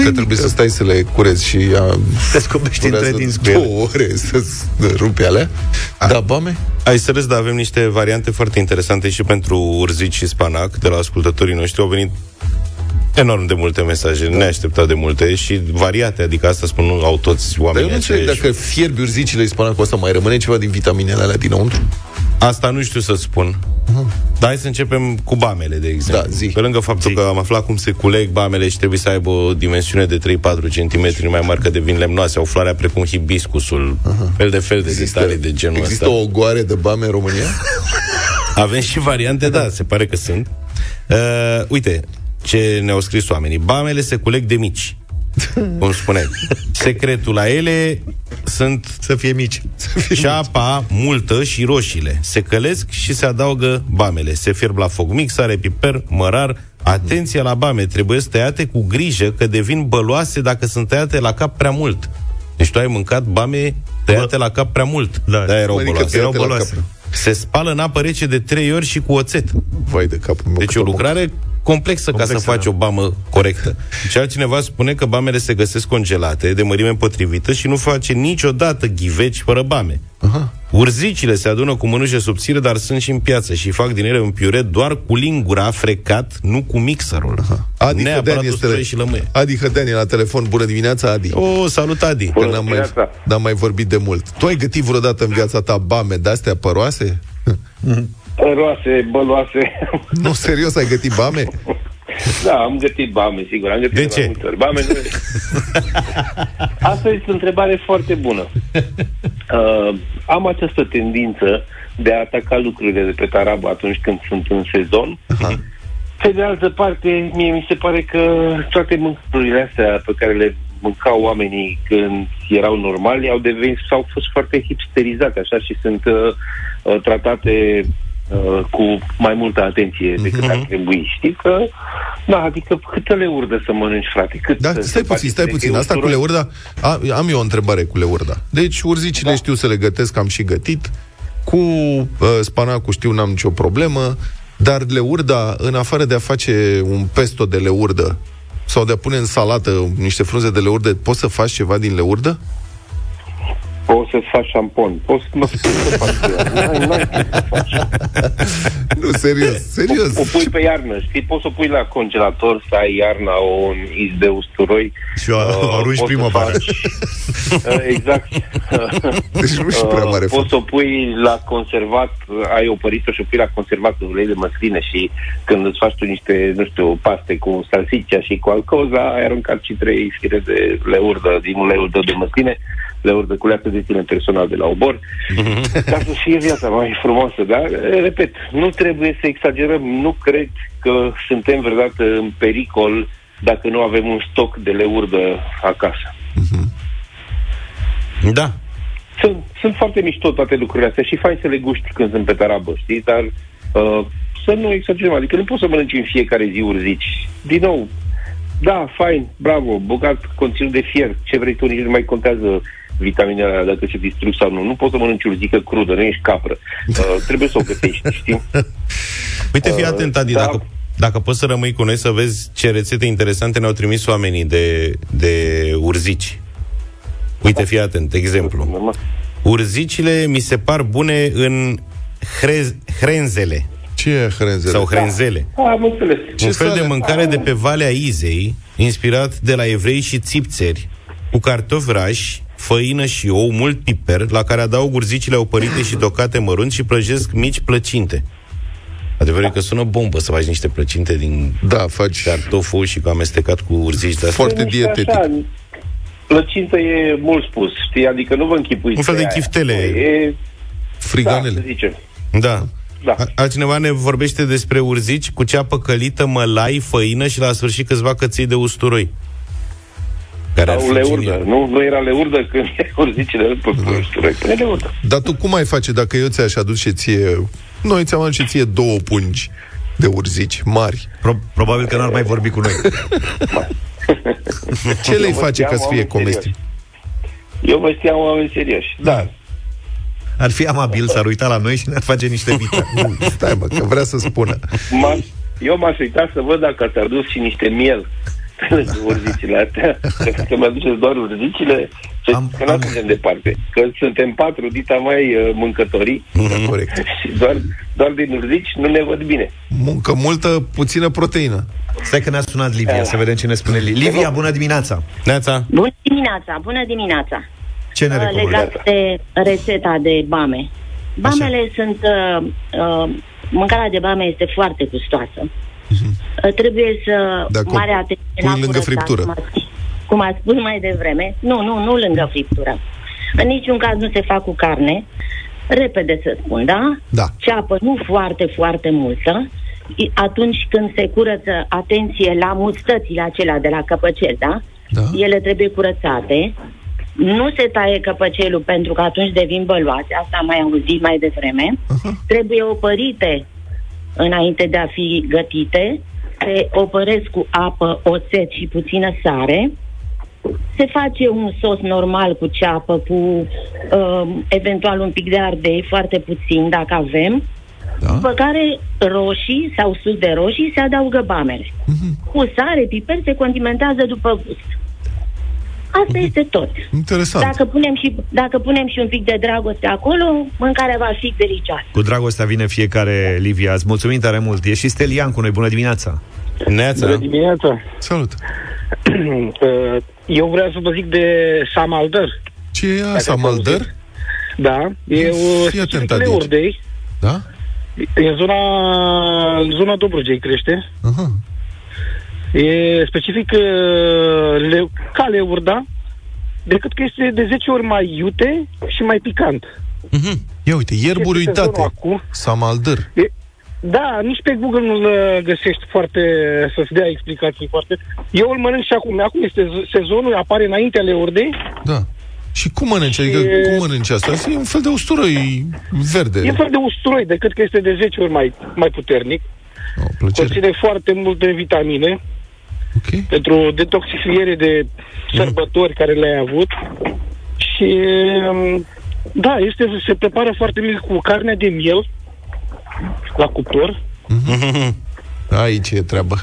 Că trebuie să stai să le cureți și a, Te scopești între durează dinți cu ele două ore să-ți rupe alea. Da, bame? Ai să râzi, dar avem niște variante foarte interesante și pentru urzici și spanac de la ascultătorii noștri. Au venit enorm de multe mesaje, da. neașteptat de multe și variate, adică asta spun, nu au toți Dar eu oamenii nu înțeleg aceiași. dacă fierbi urzicile și spanacul ăsta, mai rămâne ceva din vitaminele alea dinăuntru? Asta nu știu să spun. Dar hai să începem cu bamele, de exemplu. Da, zi. Pe lângă faptul Zi. că am aflat cum se culeg bamele și trebuie să aibă o dimensiune de 3-4 cm mai mari că devin lemnoase, au floarea precum hibiscusul, fel de fel de detalii de genul Există ăsta. o goare de bame în România? Avem și variante, da, se pare că sunt. Uh, uite, ce ne-au scris oamenii. Bamele se culeg de mici. Cum spuneai. Secretul la ele sunt Să fie mici. ceapa multă și roșiile. Se călesc și se adaugă bamele. Se fierb la foc mic, sare, piper, mărar. Atenție la bame, trebuie tăiate cu grijă că devin băloase dacă sunt tăiate la cap prea mult. Deci tu ai mâncat bame tăiate la cap prea mult. Da. De erau Adică băloase. tăiate Erau la băloase. cap. Se spală în apă rece de trei ori și cu oțet. Vai de capul meu. Deci cât o o muncă. Lucrare complexă, ca Complexă, să faci da. o bamă corectă. Și altcineva spune că bamele se găsesc congelate, de mărime potrivită și nu face niciodată ghiveci fără bame. Aha. Urzicile se adună cu mânușe subțire, dar sunt și în piață și fac din ele un piure doar cu lingura frecat, nu cu mixerul. Adi Neapărat Hădean este... usturoi și lămâie. Adi Hădean e la telefon. Bună dimineața, Adi. O, salut, Adi! Că n-am mai, n-am mai vorbit de mult. Tu ai gătit vreodată în viața ta bame de-astea păroase? Roase, băloase. Nu, serios, ai gătit bame? Da, am gătit bame, sigur. Am gătit De mai ce? multe ori. Bame nu... Asta este o întrebare foarte bună. Uh, am această tendință de a ataca lucrurile de pe tarabă atunci când sunt în sezon. Aha. Pe de altă parte, mie mi se pare că toate mâncărurile astea pe care le mâncau oamenii când erau normali au devenit sau au fost foarte hipsterizate așa și sunt uh, uh, tratate uh, cu mai multă atenție decât ar trebui. Știi că, da, adică câtă le urdă să mănânci, frate? Cât Da, să- stai să puțin, faci stai de puțin. că e Asta cu usturoi? leurda, a, am eu o întrebare cu leurda. Deci urzicile da. știu să le gătesc, am și gătit. Cu uh, spanacul știu, n-am nicio problemă. Dar leurda, în afară de a face un pesto de leurdă sau de a pune în salată niște frunze de leurdă, poți să faci ceva din leurdă? Poți să faci șampon, poți să mă spui să faci N-ai, n-ai ce să faci. Nu, serios, serios. O, o pui pe iarnă, știi? Poți să o pui la congelator, să ai iarna o un iz de usturoi. Și o arunci poți să primăvara. faci- Uh, exact. Deci nu știu prea mare Uh, Poți să o pui la conservat, uh, ai opărit-o și o pui la conservat în ulei de măsline și când îți faci tu niște, nu știu, paste cu salsiccia și cu alcoza, ai aruncat și trei fire de leurdă din uleiul tău de măsline, leurdă culeată de tine personal de la obor, ca să fie viața mai frumoasă, dar, eh, repet, nu trebuie să exagerăm, nu cred că suntem vreodată în pericol dacă nu avem un stoc de leurdă acasă. Da. Sunt, sunt foarte mișto toate lucrurile astea și fain să le guști când sunt pe tarabă, știi? Dar uh, să nu exagerăm, adică nu poți să mănânci în fiecare zi urzici. Din nou, da, fain, bravo, bogat conținut de fier, ce vrei tu, nici nu mai contează vitaminele alea, dacă se distrug sau nu. Nu poți să mănânci urzică crudă, nu ești capră. Uh, trebuie să o gătești, știi? Uite, fii Uh, atent, Adi, da. dacă, dacă poți să rămâi cu noi să vezi ce rețete interesante ne-au trimis oamenii de, de urzici. Uite, fii atent, exemplu. Urzicile mi se par bune în hrez, hrenzele Ce e hrenzele? sau hrenzele. Am înțeles. Un fel de sare? mâncare de pe Valea Izei, inspirat de la evrei și țipțeri, cu cartofi rași, făină și ou, mult piper, la care adaug urzicile opărite și tocate mărunt și prăjesc mici plăcinte. Adevărul e că sună bombă să faci niște plăcinte din Da, faci cartofu și cu amestecat cu urzici de astea. foarte Niște dietetic. Așa, plăcintă e mult spus, știi? Adică nu vă închipuiți. Un fel pe de aia. chiftele. E, da, să Friganele. zicem. Da. Da. A- Altcineva ne vorbește despre urzici cu ceapă călită, mălai, făină și la sfârșit câțiva căței de usturoi. Care ar Sau fi leurdă. genial. Nu, nu era leurdă când e urzicile pe usturoi. Pune leurdă. Dar tu cum ai face dacă eu ți-aș aduce ție... Noi ți-am aduce ție două pungi de urzici mari. Pro- probabil că n-ar mai vorbi cu noi. Ce le-ai Eu vă face ca știam să fie oameni comestibil? Eu vă știam oameni serioși. Da. Ar fi amabil, s-ar uita la noi și ne-ar face niște vite. Stai mă, că vrea să spună. M-aș, eu m-aș uita să văd dacă ați adus și niște miel pe lângă urzicile astea. Că, că mi-aduceți doar urzicile, Am- am, că nu am- suntem departe. Că suntem patru, dita mai uh, mâncătorii Da, corect. și doar, doar din urzici nu ne văd bine. Muncă multă, puțină proteină. Stai că ne-a sunat Livia, să vedem ce ne spune Livia. Livia, bună dimineața! Neața, Bună dimineața, bună dimineața. Ce ne Uh, recomandă? Legat de rețeta de bame. Bamele sunt... Uh, uh, mâncarea de bame este foarte gustoasă. Uh, trebuie să... De acord. Mare atenție Pui la lângă curățat, friptură. Cum a, cum a spus mai devreme. Nu, nu, nu lângă friptură. În niciun caz nu se fac cu carne. Repede să spun, da? Da. Ceapă nu foarte, foarte multă. I- Atunci când se curăță, atenție la mustățile acelea de la căpăcel, da? Da. Ele trebuie curățate. Nu se taie căpăcelul pentru că atunci devin băloase, asta am mai auzit mai devreme. Aha. Trebuie opărite înainte de a fi gătite. Se opăresc cu apă, oțet și puțină sare. Se face un sos normal cu ceapă, cu uh, eventual un pic de ardei, foarte puțin dacă avem. Da? După care roșii sau sus de roșii se adaugă bamele. Mhm. Cu sare, piper se condimentează după gust. Asta este tot. Interesant. Dacă punem, și, dacă punem și un pic de dragoste acolo, mâncarea va fi delicioasă. Cu dragostea vine fiecare, Livia. Îți mulțumim tare mult. E și Stelian cu noi. Bună dimineața! Neața. Bună dimineața! Salut! Uh, Eu vreau să vă zic de Samaldăr. Ce e Dacă asta, ați Maldăr? auzit. Da, e o Fii atent, specifică Adi. de urdei. Da? E în zona, în zona Dobrogei crește. Aha. E specific uh, le, ca leurda, decât că este de 10 ori mai iute și mai picant. Ia uite, ierburi Este sezonul uitate. acum. Samaldăr. E, da, nici pe Google nu-l uh, găsești foarte, să-ți dea explicații foarte. Eu îl mănânc și acum. Acum este z- sezonul, apare înaintea leurdei. Da. Și cum mănânci? Adică E- cum mănânci asta? E un fel de usturoi verde. E un fel de usturoi, decât că este de 10 ori mai, mai puternic. O plăcere. Conține foarte multe vitamine Ok. pentru detoxifiere de sărbători care le-ai avut. Și um, da, este, se prepară foarte mult cu carne de miel la cuptor. Aici e treaba.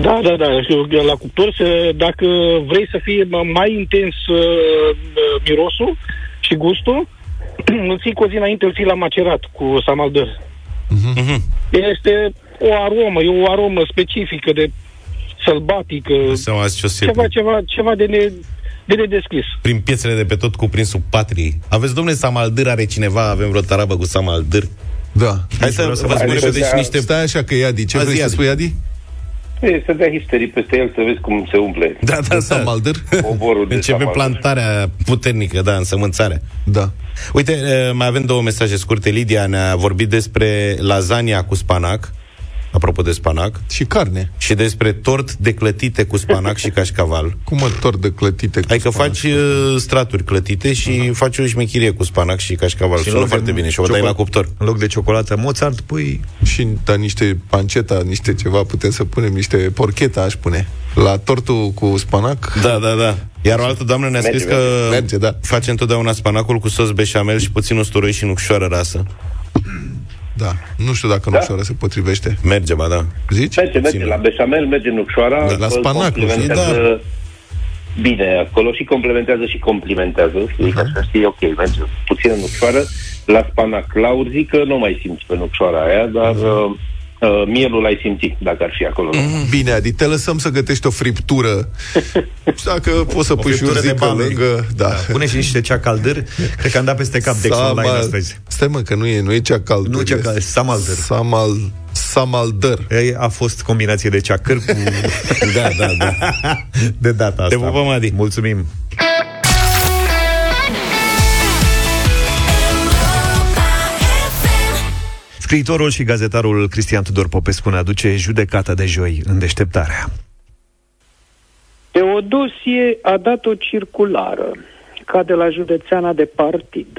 Da, da, da. și La cuptor, să, dacă vrei să fie m- mai intens uh, uh, mirosul și gustul, îl ții cu o zi înainte, îl ții la macerat cu samaldăr. Este o aromă, e o aromă specifică de sălbatică, Seama azi ce o să ceva, ceva, ceva de, ne, de nedescris. prin piețele de pe tot cuprinsul patrii. Aveți, domnule, Samaldâr? Are cineva? Avem vreo tarabă cu Samaldâr? Da. Hai să vă spun Hai să repede și dea- niște... Stai așa că e Adi. Ce Azi, vrei să Adi. spui, Adi? E, să dea histerii peste el, să vezi cum se umple Da, da, da. Samaldăr? oborul de Începe samaldăr. plantarea puternică, da, însămânțarea. Da. Uite, eh, mai avem două mesaje scurte. Lidia ne-a vorbit despre lasagna cu spanac, apropo de spanac, Și carne. și despre tort de clătite cu spanac și cașcaval. Cum mă tor de clătite cu Adică spanac? faci uh, straturi clătite și faci o șmechirie cu spanac și cașcaval. Și în Sună loc de foarte bine și o dai cioco- la cuptor. În loc de ciocolată Mozart, pui... Și da, niște panceta, niște ceva, putem să punem niște porcheta, aș pune. La tortul cu spanac? Da, da, da. Iar o altă doamnă ne-a Merge, scris că Merge, da. face întotdeauna spanacul cu sos beșamel și puțin usturoi și nucșoară rasă. Da. Nu știu dacă nu Da? ușoară se potrivește. Merge, ba da. Zici? Merge, merge, Ține. la beșamel, merge nucșoara, Da, la îl spanac, complementează bine acolo și complementează și complimentează, știi, ca să știi, ok, merge puțină nucșoară, la spanac, la urzică nu mai simți pe nucșoara aia, dar uh, uh, mielul ai simțit, dacă ar fi acolo. Bine, Adi, te lăsăm să gătești o friptură. Și dacă poți să pui și friptură de urzică bame. lângă... Da. Pune și niște cea caldăr. Cred că am dat peste cap Dex online Samal- astăzi. Stai mă, că nu e, nu e cea caldă. Nu cea caldă, samaldăr. Samal, samaldăr. E, A fost combinație de ceacăr cu... Da, da, da. de data Te asta. pupăm, Adi. Mulțumim. Scriitorul și gazetarul Cristian Tudor Popescu ne aduce judecata de joi în deșteptarea. Teodosie a dat o circulară ca de la județeana de partid,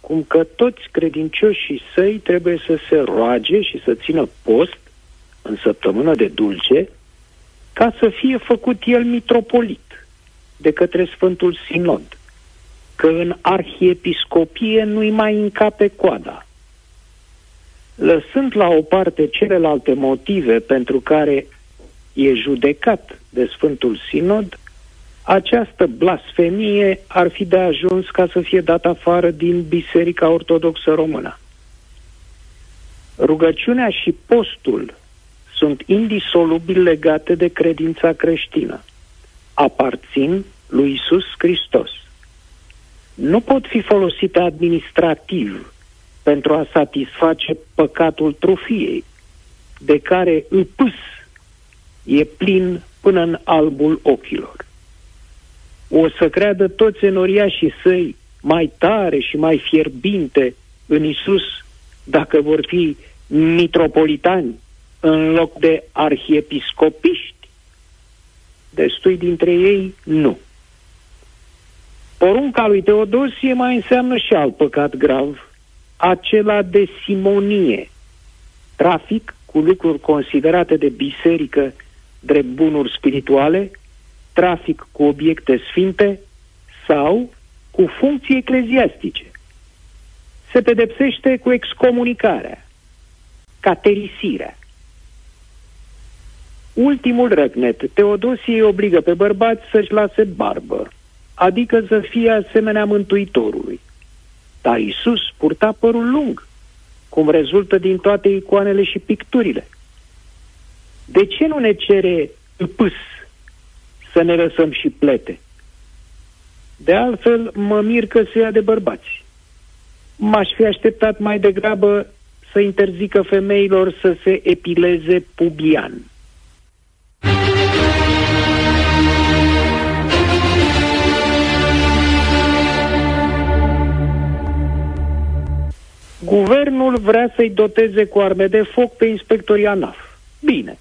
cum că toți credincioșii săi trebuie să se roage și să țină post în săptămână de dulce ca să fie făcut el mitropolit de către Sfântul Sinod, că în arhiepiscopie nu-i mai încape coada. Lăsând la o parte celelalte motive pentru care e judecat de Sfântul Sinod, această blasfemie ar fi de ajuns ca să fie dat afară din Biserica Ortodoxă Română. Rugăciunea și postul sunt indisolubil legate de credința creștină. Aparțin lui Isus Hristos. Nu pot fi folosite administrativ pentru a satisface păcatul trufiei, de care îpâs e plin până în albul ochilor. O să creadă toți enoriașii săi mai tare și mai fierbinte în Isus dacă vor fi mitropolitani în loc de arhiepiscopiști? Destui dintre ei nu. Porunca lui Teodosie mai înseamnă și alt păcat grav, acela de simonie, trafic cu lucruri considerate de biserică drept bunuri spirituale, trafic cu obiecte sfinte sau cu funcții ecleziastice. Se pedepsește cu excomunicarea, caterisirea. Ultimul răgnet, Teodosie îi obligă pe bărbați să-și lase barbă, adică să fie asemenea Mântuitorului. Dar Isus purta părul lung, cum rezultă din toate icoanele și picturile. De ce nu ne cere pâs să ne lăsăm și plete? De altfel, mă mir că se ia de bărbați. M-aș fi așteptat mai degrabă să interzică femeilor să se epileze pubian. Guvernul vrea să-i doteze cu arme de foc pe inspectorii ANAF. Bine.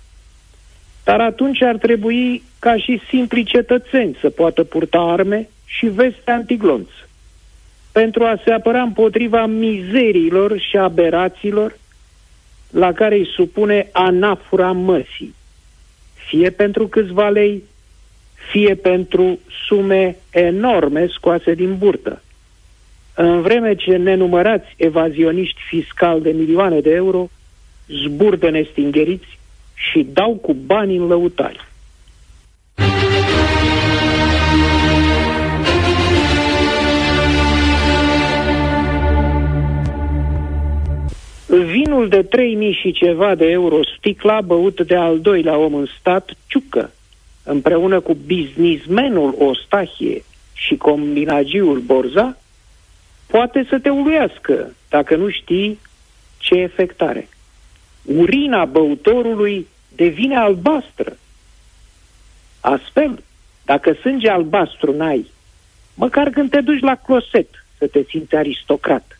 Dar atunci ar trebui ca și simpli cetățeni să poată purta arme și veste antiglonț pentru a se apăra împotriva mizeriilor și aberațiilor la care îi supune anafura măsii, fie pentru câțiva lei, fie pentru sume enorme scoase din burtă. În vreme ce nenumărați evazioniști fiscali de milioane de euro zburdă nestingheriți și dau cu bani în lăutari. Vinul de 3000 și ceva de euro sticla băut de al doilea om în stat, Ciucă, împreună cu biznismenul Ostahie și combinagiul Borza, poate să te uluiască dacă nu știi ce efect are. Urina băutorului devine albastră. Astfel, dacă sânge albastru n-ai, măcar când te duci la closet să te simți aristocrat,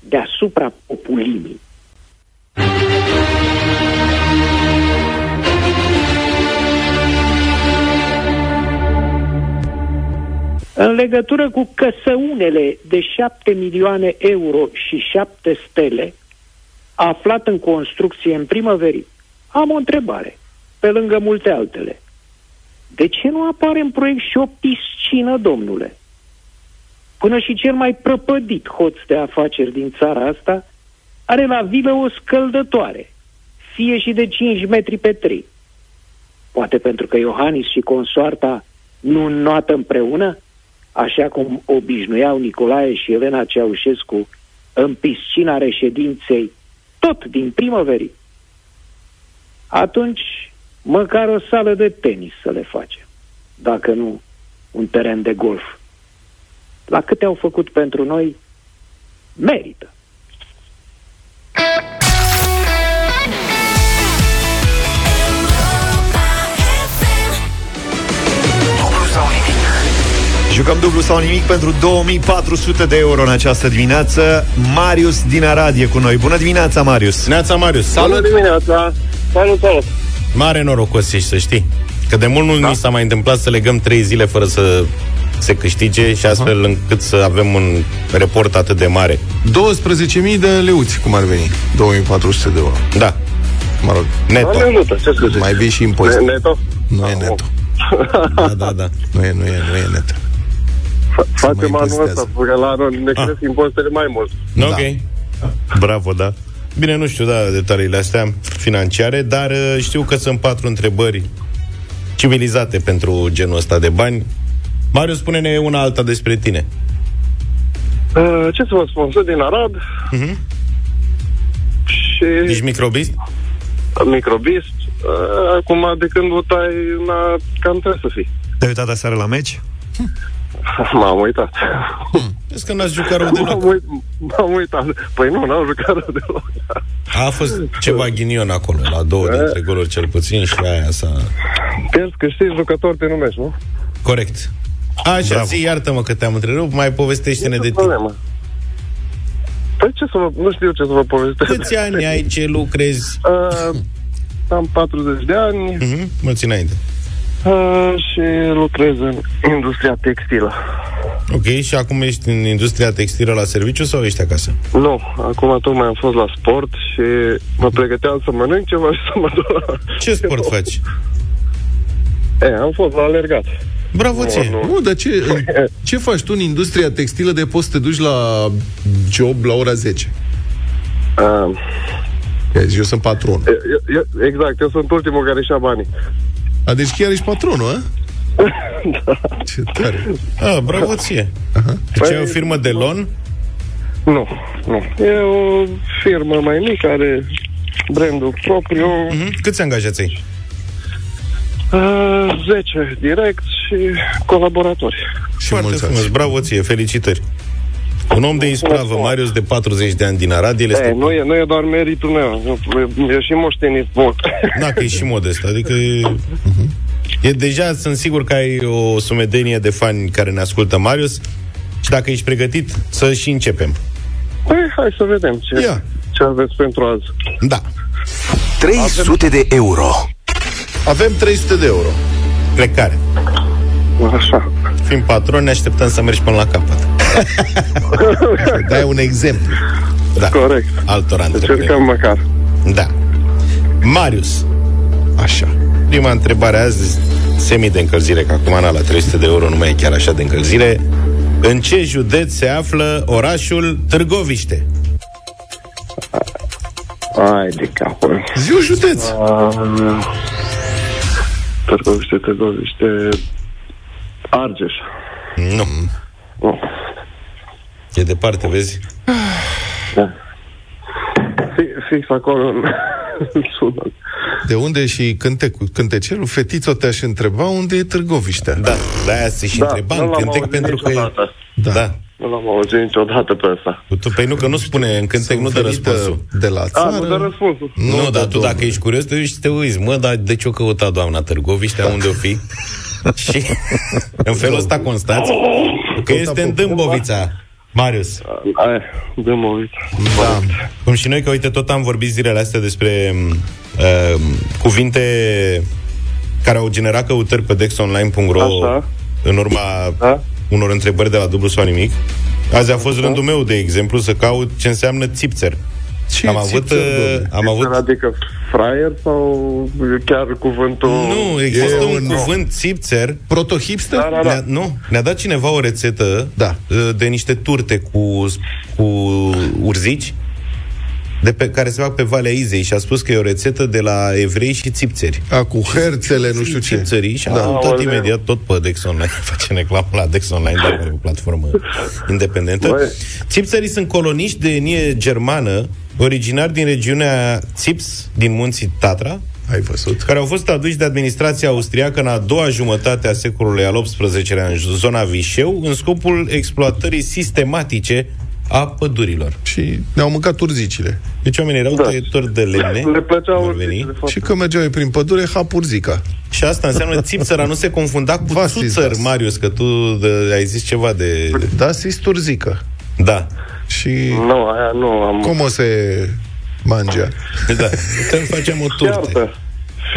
deasupra populimii. În legătură cu căsăunele de 7 milioane euro și 7 stele, aflat în construcție în primăverii, am o întrebare, pe lângă multe altele. De ce nu apare în proiect și o piscină, domnule? Până și cel mai prăpădit hoț de afaceri din țara asta are la vilă o scăldătoare, fie și de 5 metri pe 3. Poate pentru că Iohannis și consoarta nu înnoată împreună, așa cum obișnuiau Nicolae și Elena Ceaușescu în piscina reședinței, tot din primăverii. Atunci, măcar o sală de tenis să le facem, dacă nu un teren de golf. La câte au făcut pentru noi, merită. Jucăm dublu sau nimic pentru 2400 de euro în această dimineață. Marius din Arad e cu noi. Bună dimineața, Marius! Neața, Marius! Bună dimineața! Salut, salut! Mare norocos ești, să știi. Că de mult nu da. mi s-a mai întâmplat să legăm trei zile fără să se câștige și astfel încât să avem un report atât de mare. 12.000 de leuți, cum ar veni. 2400 de euro. Da. Mă rog, Neto. Doamne ajută, ce să zici? mai vii și impozit. Neto? Nu e neto. Da, da, da. Nu e, nu e, nu e neto. Facem mai anul ăsta, impostează. pentru că la anul ne cresc impozitele mai mult. Ok. Bravo, da. Bine, nu știu, da, detaliile astea financiare, dar uh, știu că sunt patru întrebări civilizate pentru genul ăsta de bani. Marius, spune-ne una alta despre tine. Uh, ce să vă spun, sunt din Arad Mhm. și Ești microbist? microbist. Uh, acum, de când o tai, na, cam trebuie să fii. Te-ai uitat aseară la meci? M-am uitat. Vezi că n-ați jucat rău deloc. M-am, uit, m-am uitat. Păi nu, n-am jucat rău deloc. A fost ceva ghinion acolo, la două dintre goluri cel puțin și aia s-a... Pierzi, câștigi, jucător te numești, nu? Corect. Așa, zi, iartă-mă că te-am întrerupt, mai povestește-ne de tine. Problemă. Păi ce să vă... Nu știu ce să vă povestesc. Câți ani ai, ce lucrezi? Uh, am 40 de ani Mhm, mulți înainte. Uh, și lucrez în industria textilă. Ok, și acum ești în industria textilă la serviciu sau ești acasă? Nu, acum tocmai am fost la sport și mă pregăteam să mănânc ceva și să mă duc la... Ce sport faci? E, am fost la alergat. Bravo Nu, ție! nu. Nu, dar ce, ce faci tu în industria textilă de poți să te duci la job la ora 10? Uh, Eu sunt patron. eu, eu, exact, eu sunt ultimul care și-a banii. A, deci chiar ești patronul, a? da. Ce tare. Ah, bravo ție! Deci ai o firmă de lon? Nu, nu. E o firmă mai mică, are brandul propriu. Mhm. Câți angajați ai? Uh, 10 direct și colaboratori. Și Foarte mulți frumos, ani. bravo ție, felicitări! Un om de ispravă, Marius, de 40 de ani din Arad, el E, este... nu, e, nu e doar meritul meu, e, e și moștenit mult. Da, că e și modest, adică e, e deja, sunt sigur că ai o sumedenie de fani care ne ascultă, Marius, și dacă ești pregătit, să și începem. Păi, hai să vedem ce, Ia. ce aveți pentru azi. Da. 300 de euro. Avem 300 de euro. Plecare. Așa. Fim patroni, ne așteptăm să mergi până la capăt. Dai un exemplu. Da. Corect. Altora Încercăm întrebări. măcar. Da. Marius, Așa. prima întrebare azi, semi de încălzire, că acum na, la 300 de euro nu mai e chiar așa de încălzire. În ce județ se află orașul Târgoviște? Ai de capul. Zi un județ. Uh, Târgoviște, Târgoviște... Argeș. Nu. Nu. E departe, vezi? Da. Fi- Fix acolo în, în sud. De unde și cântecul, cântecelul, fetițo te-aș întreba unde e Târgoviștea. Da, de-aia se și Da, întrebam nu l-am cântec auzit pentru că e... niciodată. Da. Da. Nu l-am auzit niciodată pe ăsta. Tu, păi nu, că nu spune în cântec, nu dă Ferită răspunsul. De la A, țară. nu dă răspunsul. Nu, Nu, nu dar da, tu domnule. dacă ești curios, te duci și te uiți. Mă, dar de ce o căuta doamna Târgoviștea, unde o fi? și în felul ăsta constați că este în Dâmbovița. Marius, Aia, dăm o uită. Da. cum și noi, că uite, tot am vorbit zilele astea despre uh, cuvinte care au generat căutări pe dexonline.ro Așa. în urma Da? unor întrebări de la dublu sau nimic. Azi a fost rândul meu, de exemplu, să caut ce înseamnă țipțer. Ce am avut, țipțer, uh, domnule? am avut Adică fraier sau chiar cuvântul... Nu, există E un un- cuvânt țipțer Proto-hipster? Da, da, da. Ne-a, nu, ne-a dat cineva o rețetă Da. uh, de niște turte cu, cu urzici de pe, care se fac pe Valea Izei și a spus că e o rețetă de la evrei și țipțeri. A, cu herțele, nu știu ce. Țipțării și am Da. căutat Aoleu. imediat tot pe Dex Online. Face reclamă la Dex Online, dar e o platformă independentă. Băi. Țipțării sunt coloniști de etnie germană, originari din regiunea Țips, din munții Tatra, Ai văzut? care au fost aduși de administrația austriacă în a doua jumătate a secolului al XVIII-lea în zona Vișeu, în scopul exploatării sistematice a pădurilor. Și ne-au mâncat urzicile. Deci oamenii erau Da. tăietori de lemne, Le plăceau vor veni, urzicile foarte Și că mergeau ei prin pădure, hapurzica. și asta înseamnă țipțăra nu se confunda cu Vastis, țuțăr, das. Marius, că tu de, ai zis ceva de... Da, sisturzică. Da, Și Nu, aia nu am... cum o se mangea? da. Putem facem o turte. Iartă.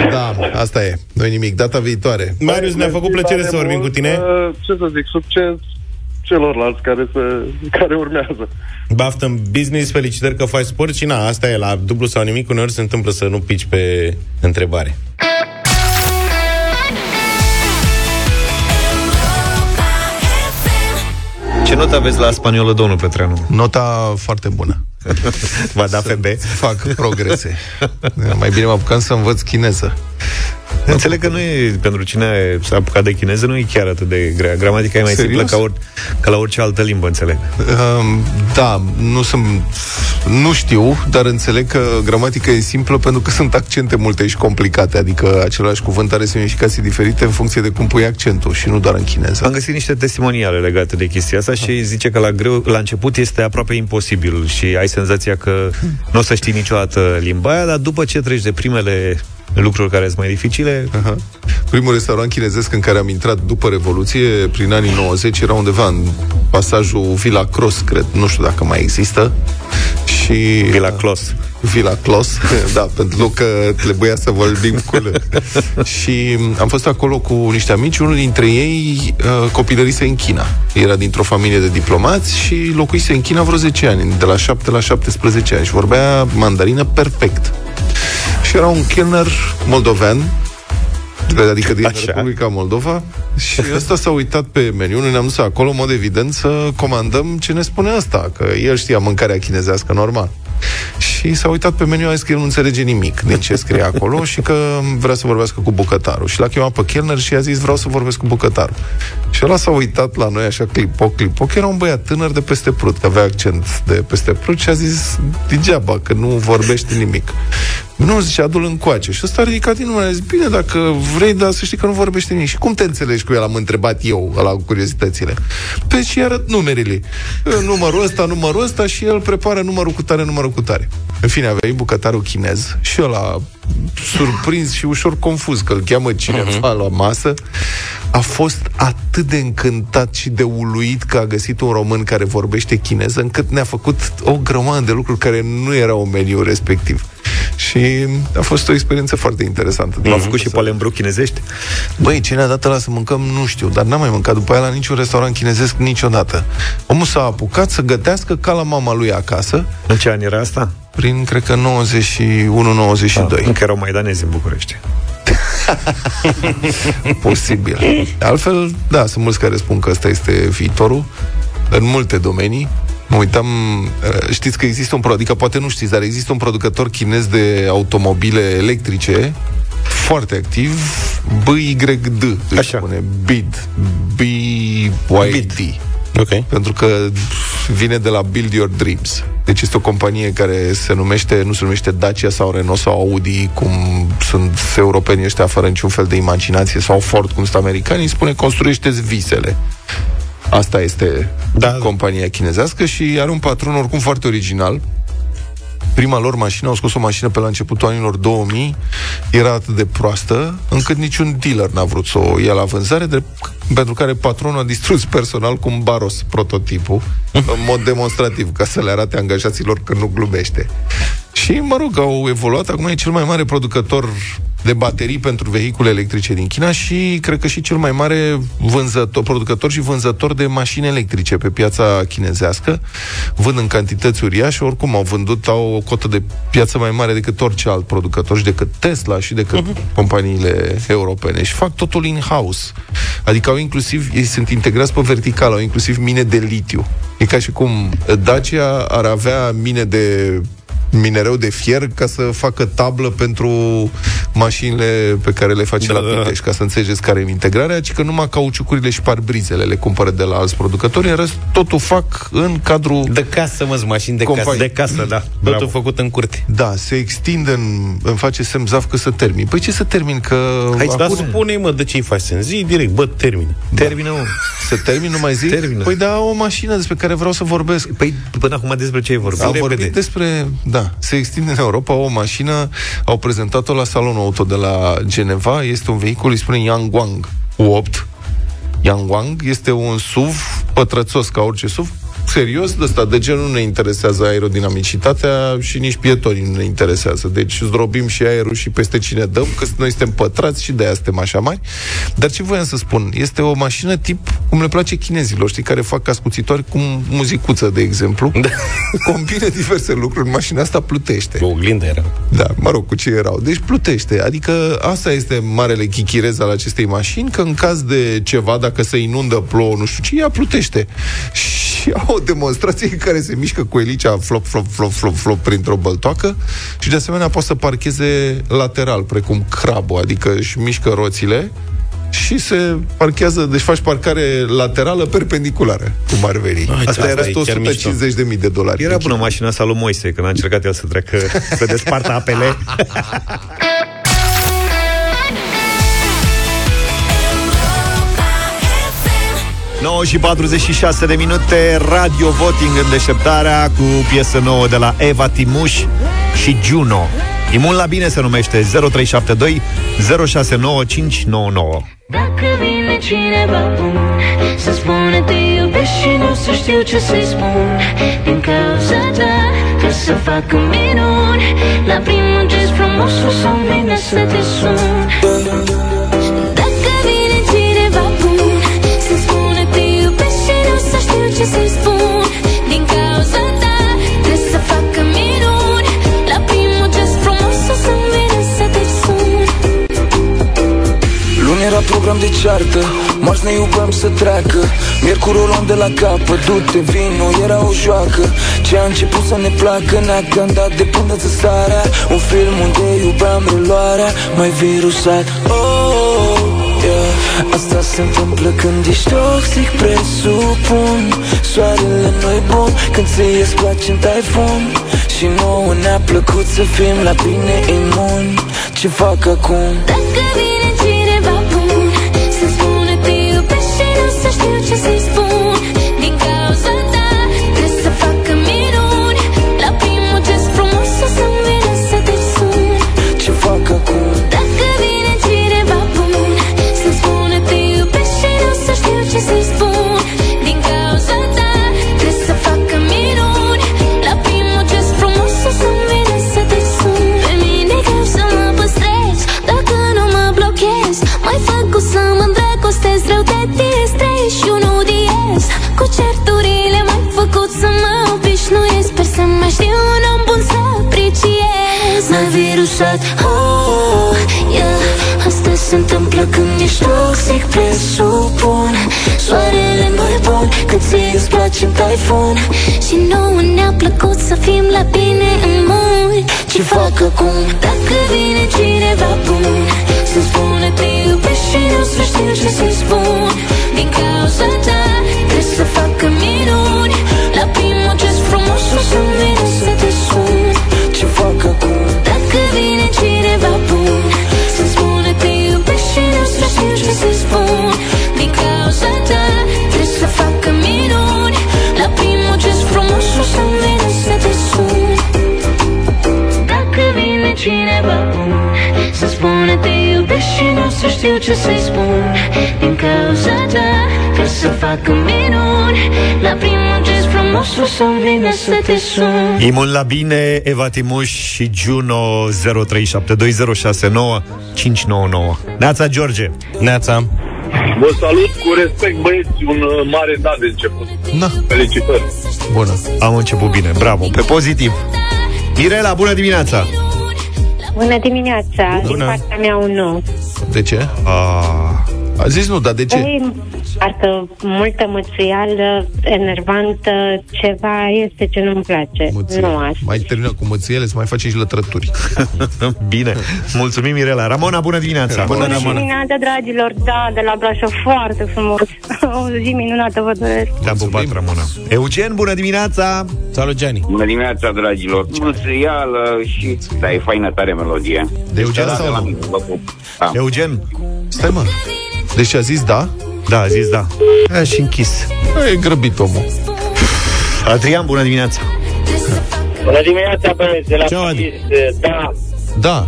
Da, asta e. Nu nimic. Data viitoare. Marius, ne-a făcut Mersi plăcere tare să vorbim cu mult. tine. Uh, Ce să zic, succes celorlalți care, se, care urmează. Baftă în business, felicitări că faci sport și na, asta e la dublu sau nimic, uneori se întâmplă să nu pici pe întrebare. Ce notă aveți la spaniolă, domnul Petreanu? Nota foarte bună. Va da FB? Fac progrese. Mai bine mă apucam să învăț chineză. Înțeleg că nu e, pentru cine s-a apucat de chineză, nu e chiar atât de grea. Gramatica e mai Serios? simplă ca, or, ca la orice altă limbă, înțeleg. Um, da, nu sunt nu știu, dar înțeleg că gramatica e simplă pentru că sunt accente multe și complicate, adică același cuvânt are semnificații diferite în funcție de cum pui accentul și nu doar în chineză. Am găsit niște testimoniale legate de chestia asta și zice că la, greu, la început este aproape imposibil și ai senzația că nu o să știi niciodată limba aia, dar după ce treci de primele lucruri care sunt mai dificile, Aha. Primul restaurant chinezesc în care am intrat după Revoluție, prin anii 90, era undeva în pasajul Villa Cross, cred. Nu știu dacă mai există. Și... Villa Clos. Villa Clos, da, pentru că trebuia să vorbim cu el. și am fost acolo cu niște amici, unul dintre ei uh, copilărise în China. Era dintr-o familie de diplomați și locuise în China vreo 10 ani, de la 7 la 17 ani și vorbea mandarină perfect. Și era un kelner moldovean, adică din Așa. Republica Moldova și ăsta s-a uitat pe meniu, noi ne-am dus acolo, în mod evident, să comandăm ce ne spune asta, că el știa mâncarea chinezească normal. Și s-a uitat pe meniu, a zis că el nu înțelege nimic din ce scrie acolo și că vrea să vorbească cu bucătarul. Și l-a chemat pe Kellner și a zis, vreau să vorbesc cu bucătarul. Și ăla s-a uitat la noi așa, clipoc, clipoc, era un băiat tânăr de peste prut, că avea accent de peste prut și a zis, degeaba, că nu vorbește nimic. Nu, zice, adu-l încoace. Și ăsta a ridicat din numele, a zis, bine, dacă vrei, dar să știi că nu vorbește nimic. Și cum te înțelegi cu el? Am întrebat eu, la curiozitățile. Pe și arăt numerele. Numărul ăsta, numărul ăsta și el prepară numărul cu tare, numărul cu tare. În fine, a venit bucătarul chinez și ăla surprins și ușor confuz că îl cheamă cineva la masă, a fost atât de încântat și de uluit că a găsit un român care vorbește chineză, încât ne-a făcut o grămadă de lucruri care nu erau în meniu respectiv. Și a fost o experiență foarte interesantă. v-a făcut și palembru chinezești? Băi, ce ne-a dat la să mâncăm, nu știu, dar n-am mai mâncat după aia la niciun restaurant chinezesc niciodată. Omul s-a apucat să gătească ca la mama lui acasă, În ce an era asta? prin, cred că 91-92. Ah, încă erau maidanezi în București. Posibil. Altfel, da, sunt mulți care spun că ăsta este viitorul în multe domenii. Mă uitam, uh, știți că există un, pro- adică poate nu știți, dar există un producător chinez de automobile electrice foarte activ, BYD, își Așa. spune, BID, B-Y-D. Ok. Pentru că vine de la Build Your Dreams. Deci este o companie care se numește, nu se numește Dacia sau Renault sau Audi, cum sunt europenii ăștia fără niciun fel de imaginație, sau Ford, cum sunt americanii, spune construiește-ți visele. Asta este Da. compania chinezească și are un patron oricum foarte original. Prima lor mașină, au scos o mașină pe la începutul anilor 2000, era atât de proastă, încât niciun dealer n-a vrut să o ia la vânzare, de, pentru care patronul a distrus personal cu un baros prototipul, în mod demonstrativ, ca să le arate angajaților că nu glumește. Și, mă rog, au evoluat. Acum e cel mai mare producător de baterii pentru vehicule electrice din China și cred că și cel mai mare vânzător, producător și vânzător de mașini electrice pe piața chinezească. Vând în cantități uriașe, oricum au vândut, au o cotă de piață mai mare decât orice alt producător și decât Tesla și decât uh-huh. companiile europene. Și fac totul in-house. Adică au inclusiv, ei sunt integrați pe vertical, au inclusiv mine de litiu. E ca și cum Dacia ar avea mine de minereu de fier ca să facă tablă pentru mașinile pe care le face Da, la da, da. Pitești, ca să înțelegeți care e integrarea, ci că numai cauciucurile și parbrizele le cumpără de la alți producători, în rest totul fac în cadrul De casă, mă, mașini de Companie. casă. De casă, da. Totul Bravo. făcut în curte. Da, se extinde în, îmi face semn zaf că să termin. Păi ce să termin? Că Hai, Dar Spune. spune mă, de ce-i faci în zi direct, bă, termin. Termină, mă. să termin, nu mai zic? Termină. Păi da, o mașină despre care vreau să vorbesc. Păi, până acum despre ce ai vorbit? Am Repede. vorbit despre, da, se extinde în Europa o mașină, au prezentat-o la salonul auto de la Geneva, este un vehicul, îi spune Yangwang U8. Yangwang este un SUV pătrățos ca orice SUV, serios, de ăsta, de genul nu ne interesează aerodinamicitatea și nici pietorii nu ne interesează. Deci zdrobim și aerul și peste cine dăm, că noi suntem pătrați și de aia suntem așa mari. Dar ce voiam să spun? Este o mașină tip cum le place chinezilor, știi, care fac ascuțitori cu muzicuță, de exemplu. Da. Combine diverse lucruri. în Mașina asta plutește. O oglindă era. Da, mă rog, cu ce erau. Deci plutește. Adică asta este marele chichirez al acestei mașini, că în caz de ceva, dacă se inundă, plouă, nu știu ce, ea plutește. și au o demonstrație în care se mișcă cu elicea flop, flop, flop, flop, flop printr-o băltoacă și de asemenea poate să parcheze lateral, precum crabul, adică își mișcă roțile și se parchează, deci faci parcare laterală perpendiculară, cum ar veni. Ai, Asta asta era e chiar 150 de mii de dolari. Era bună mașina asta lui Moise, când a încercat el să treacă, să despartă apele. 9 și 46 de minute Radio voting în deșteptarea Cu piesă nouă de la Eva Timuș Și Juno. Imun la bine se numește 0372 069599 Dacă vine cineva bun Să spună te iubesc și nu să știu ce să-i spun. Din cauza ta Că să facă minuni La primul gest frumos o să-mi vină să te sun știu ce să-i spun. Din cauza ta Trebuie să facă minuni. La primul gest frumos o să-mi vină să te sun. Luni era program de ceartă Marți ne iubeam să treacă. Miercuri o luam de la capă Du-te, vino, era o joacă. Ce a început să ne placă Ne-a gândat de până să sarea Un film unde iubeam reluarea Mai virusat. Oh, yeah Asta se întâmplă când ești toxic Presupun. Soarele nu-i bun Când ție îți place în taifun Și nouă ne-a plăcut să fim la bine imuni. Ce fac acum? Dacă vine cineva bun Să spună te iubesc și nu să știu ce să-i virusat Oh, yeah. Asta se întâmplă când ești toxic Presupun. Soarele nu-i bun Când ție îți place în taifun. Și nouă ne-a plăcut să fim la bine în mult. Ce fac acum? Dacă vine cineva bun Să spună te iubesc și nu să știu ce să-i spun. Din cauza ta Trebuie să facă Să spună te iubesc și nu să știu ce să-i spun Din cauza ta Trebuie să facă minuni La primul gest frumos o să-mi vină să te sun Imun la bine, Eva Timuș și Juno 0372069599 Neața George Neața Vă salut cu respect, băieți, un uh, mare da de început. Na. Felicitări. Bună. Am început bine, bravo, pe pozitiv Mirela, bună dimineața Bună dimineața, Bună. din partea mea un nu. De ce? A, a zis nu, dar de ce? Ei, parcă multă mățuială, enervantă, ceva este ce nu-mi place. Măție. Nu asta. Mai termină cu mățiele, să mai face și lătrături. Bine, mulțumim Mirela Ramona, bună dimineața Bună, dimineața, dragilor, da, de la Brașov, foarte frumos. O zi minunată vă doresc. Te-am pupat, Ramona Eugen, bună dimineața Salut, Gianni Bună dimineața, dragilor Mânsâială și... Da, e faină tare melodie De Eugen Da, sau de la nu? mine, vă pup. Da. Eugen Stai mă Deci a zis da? Da, a zis da. A, și închis. E grăbit omul. Adrian, bună dimineața. Bună dimineața, băieți, de la Ce-au, Paris. Da, Da.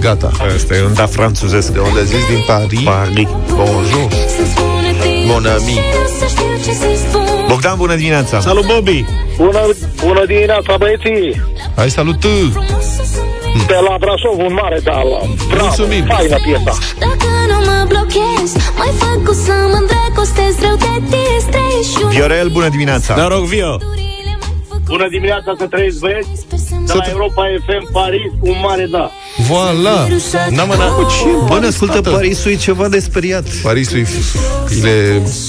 Gata. Asta e un da franțuzesc. De unde a zis din Paris? Paris. Bonjour. Mon ami Bogdan, bună dimineața Salut, Bobby Bună, bună dimineața, băieții! Hai salut tu De la Brașov, un mare da. Bravo, Mulțumim. faină piesa. Dacă nu mă blochez Mai fac cu să mă îndrăgostez Rău te distrezi și un Viorel, bună dimineața Noroc, Vio Bună dimineața să trăiți, băieți. De la Europa FM Paris, un mare da. Voilà! N-am mă, n-am- Ce Bă, ne ascultă Parisul, e ceva de speriat. Parisul e, e,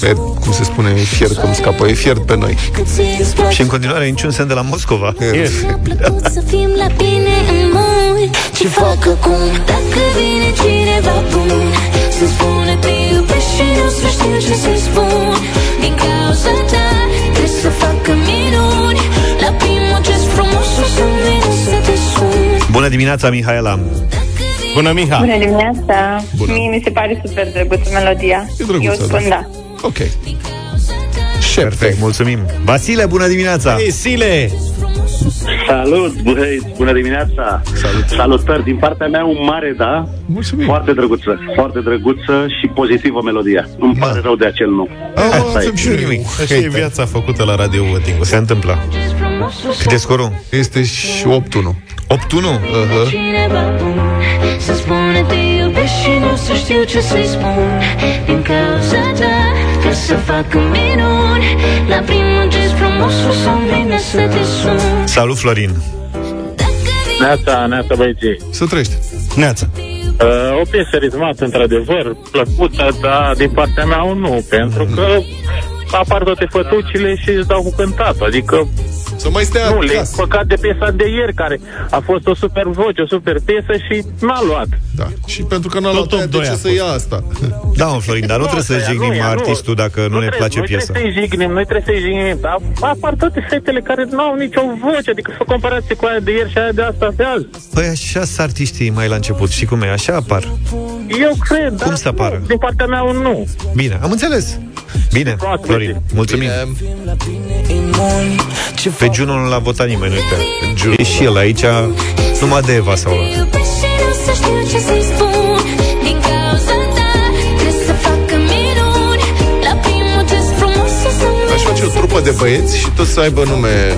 e, cum se spune, e fiert cum scapă, e fiert pe noi. Și în continuare niciun semn de la Moscova. Să fim la bine în mod Ce fac acum? Dacă vine cineva bun Să spună te iubesc și nu să știu ce să-i spun Din cauza ta Trebuie să facă minuni Bună dimineața, Mihaela. Bună, Miha! Bună dimineața! Bună. Mie mi se pare super drăguță melodia. E drăguță, Eu spun da. da. Ok. Perfect, mulțumim. Vasile, bună dimineața! Hei, Sile! Salut, băi, bună dimineața! Salut. Salutări din partea mea, un mare da. Mulțumim. Foarte drăguță, foarte drăguță și pozitivă melodia. Îmi pare rău de acel nu. Asta e. și nimic. Așa e viața făcută la Radio Voting. Se întâmplă. Cât e scorul? Este și 8-1. 8-1? Uh-huh. Cineva bun Să spună te iubesc și nu să știu ce să-i spun Din cauza ta Trebuie să facă minuni La primul gest frumos o să-mi vină să te sun Salut, Florin. Neața, neața băieții. Să trăiești. Neața. Uh, o piesă ritmată, într-adevăr, plăcută, dar din partea mea un nu, pentru că apar toate fătucile și îți dau cu cântatul. Adică Să mai stea nu, le acasă. păcat de piesa de ieri, care a fost o super voce, o super piesă și n-a luat. Da. Și pentru că n-a Tot luat top aia, de doi ce a să fost. ia asta? Da, mă, Florin, dar nu trebuie să asta e, jignim nu e, nu. artistul dacă nu ne trebuie- place noi piesa. trebuie să-i jignim, noi trebuie să-i jignim, dar apar toate fetele care nu au nicio voce, adică să comparație cu aia de ieri și aia de asta de azi. Păi așa sunt artiștii mai la început, și cum e, așa apar. Eu cred, Cum dar să apară? nu, din partea mea un nu. Bine, am înțeles. Bine, Florin, mulțumim. Pe Juno nu l-a votat nimeni, uite. E și el aici, numai de Eva sau Te iubesc și nu să știu ce să-i spun Din cauza ta Trebuie să facă minuni La primul gest frumos o să-mi Aș face o trupă de băieți și toți să aibă nume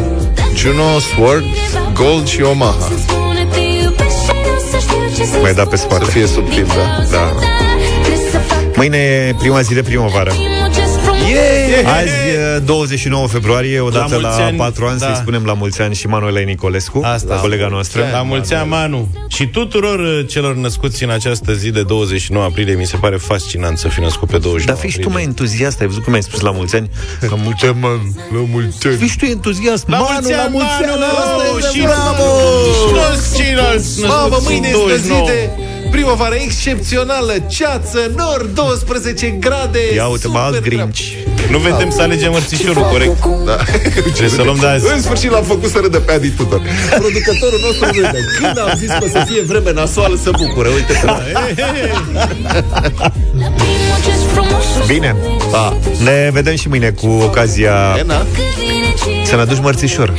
Juno, Sword, Gold și Omaha. spune Te iubesc și nu să știu ce să-i Mai da pe spate. Să fie subtil, da. Da. Trebuie să facă Mâine e prima zi de primăvară. Primul gest frumos Azi, e 29 februarie, odată La la, mulți ani, 4 ani, da. să-i spunem la mulți ani și Manuela Nicolescu, Asta. colega noastră. La mulți ani, Manu. Și tuturor uh, celor născuți în această zi de 29 aprilie, mi se pare fascinant să fi născut pe 29 Dar fii și tu mai entuziast, ai văzut cum ai spus la mulți ani? La mulți ani, man, la mulți ani. Fii și tu entuziast, La Manu, mulți la ani, mulți ani, Manu! asta e, Și bravo! și toți ceilalți Mamă, născuți mâine în este zi 29. de primăvară excepțională, ceață, nor, 12 grade. Ia uite, mă, alt super grinci. Nu vedem să alegem mărțișorul, corect. Da. Trebuie să luăm de azi. În sfârșit l-am făcut să râdă pe Adi Tudor. Producătorul nostru râde. Când am zis că o să fie vreme nasoală, să bucură. Uite că... Primul gest frumos o să Bine, Pa. ne vedem și mâine cu ocazia Ena? vine cineva să ne aduci mărțișor.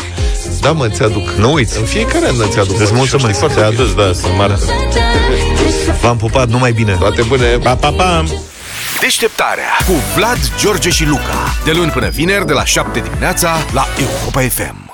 Da, mă, ți-aduc. Nu uiți. În fiecare an ți-aduc. Îți mulțumesc. Știi foarte Te-a bine. adus, da, sunt martă. V-am pupat, numai bine. Toate bune. Pa, pa, pa! Deșteptarea cu Vlad, George și Luca. De luni până vineri, de la 7 dimineața, la Europa FM.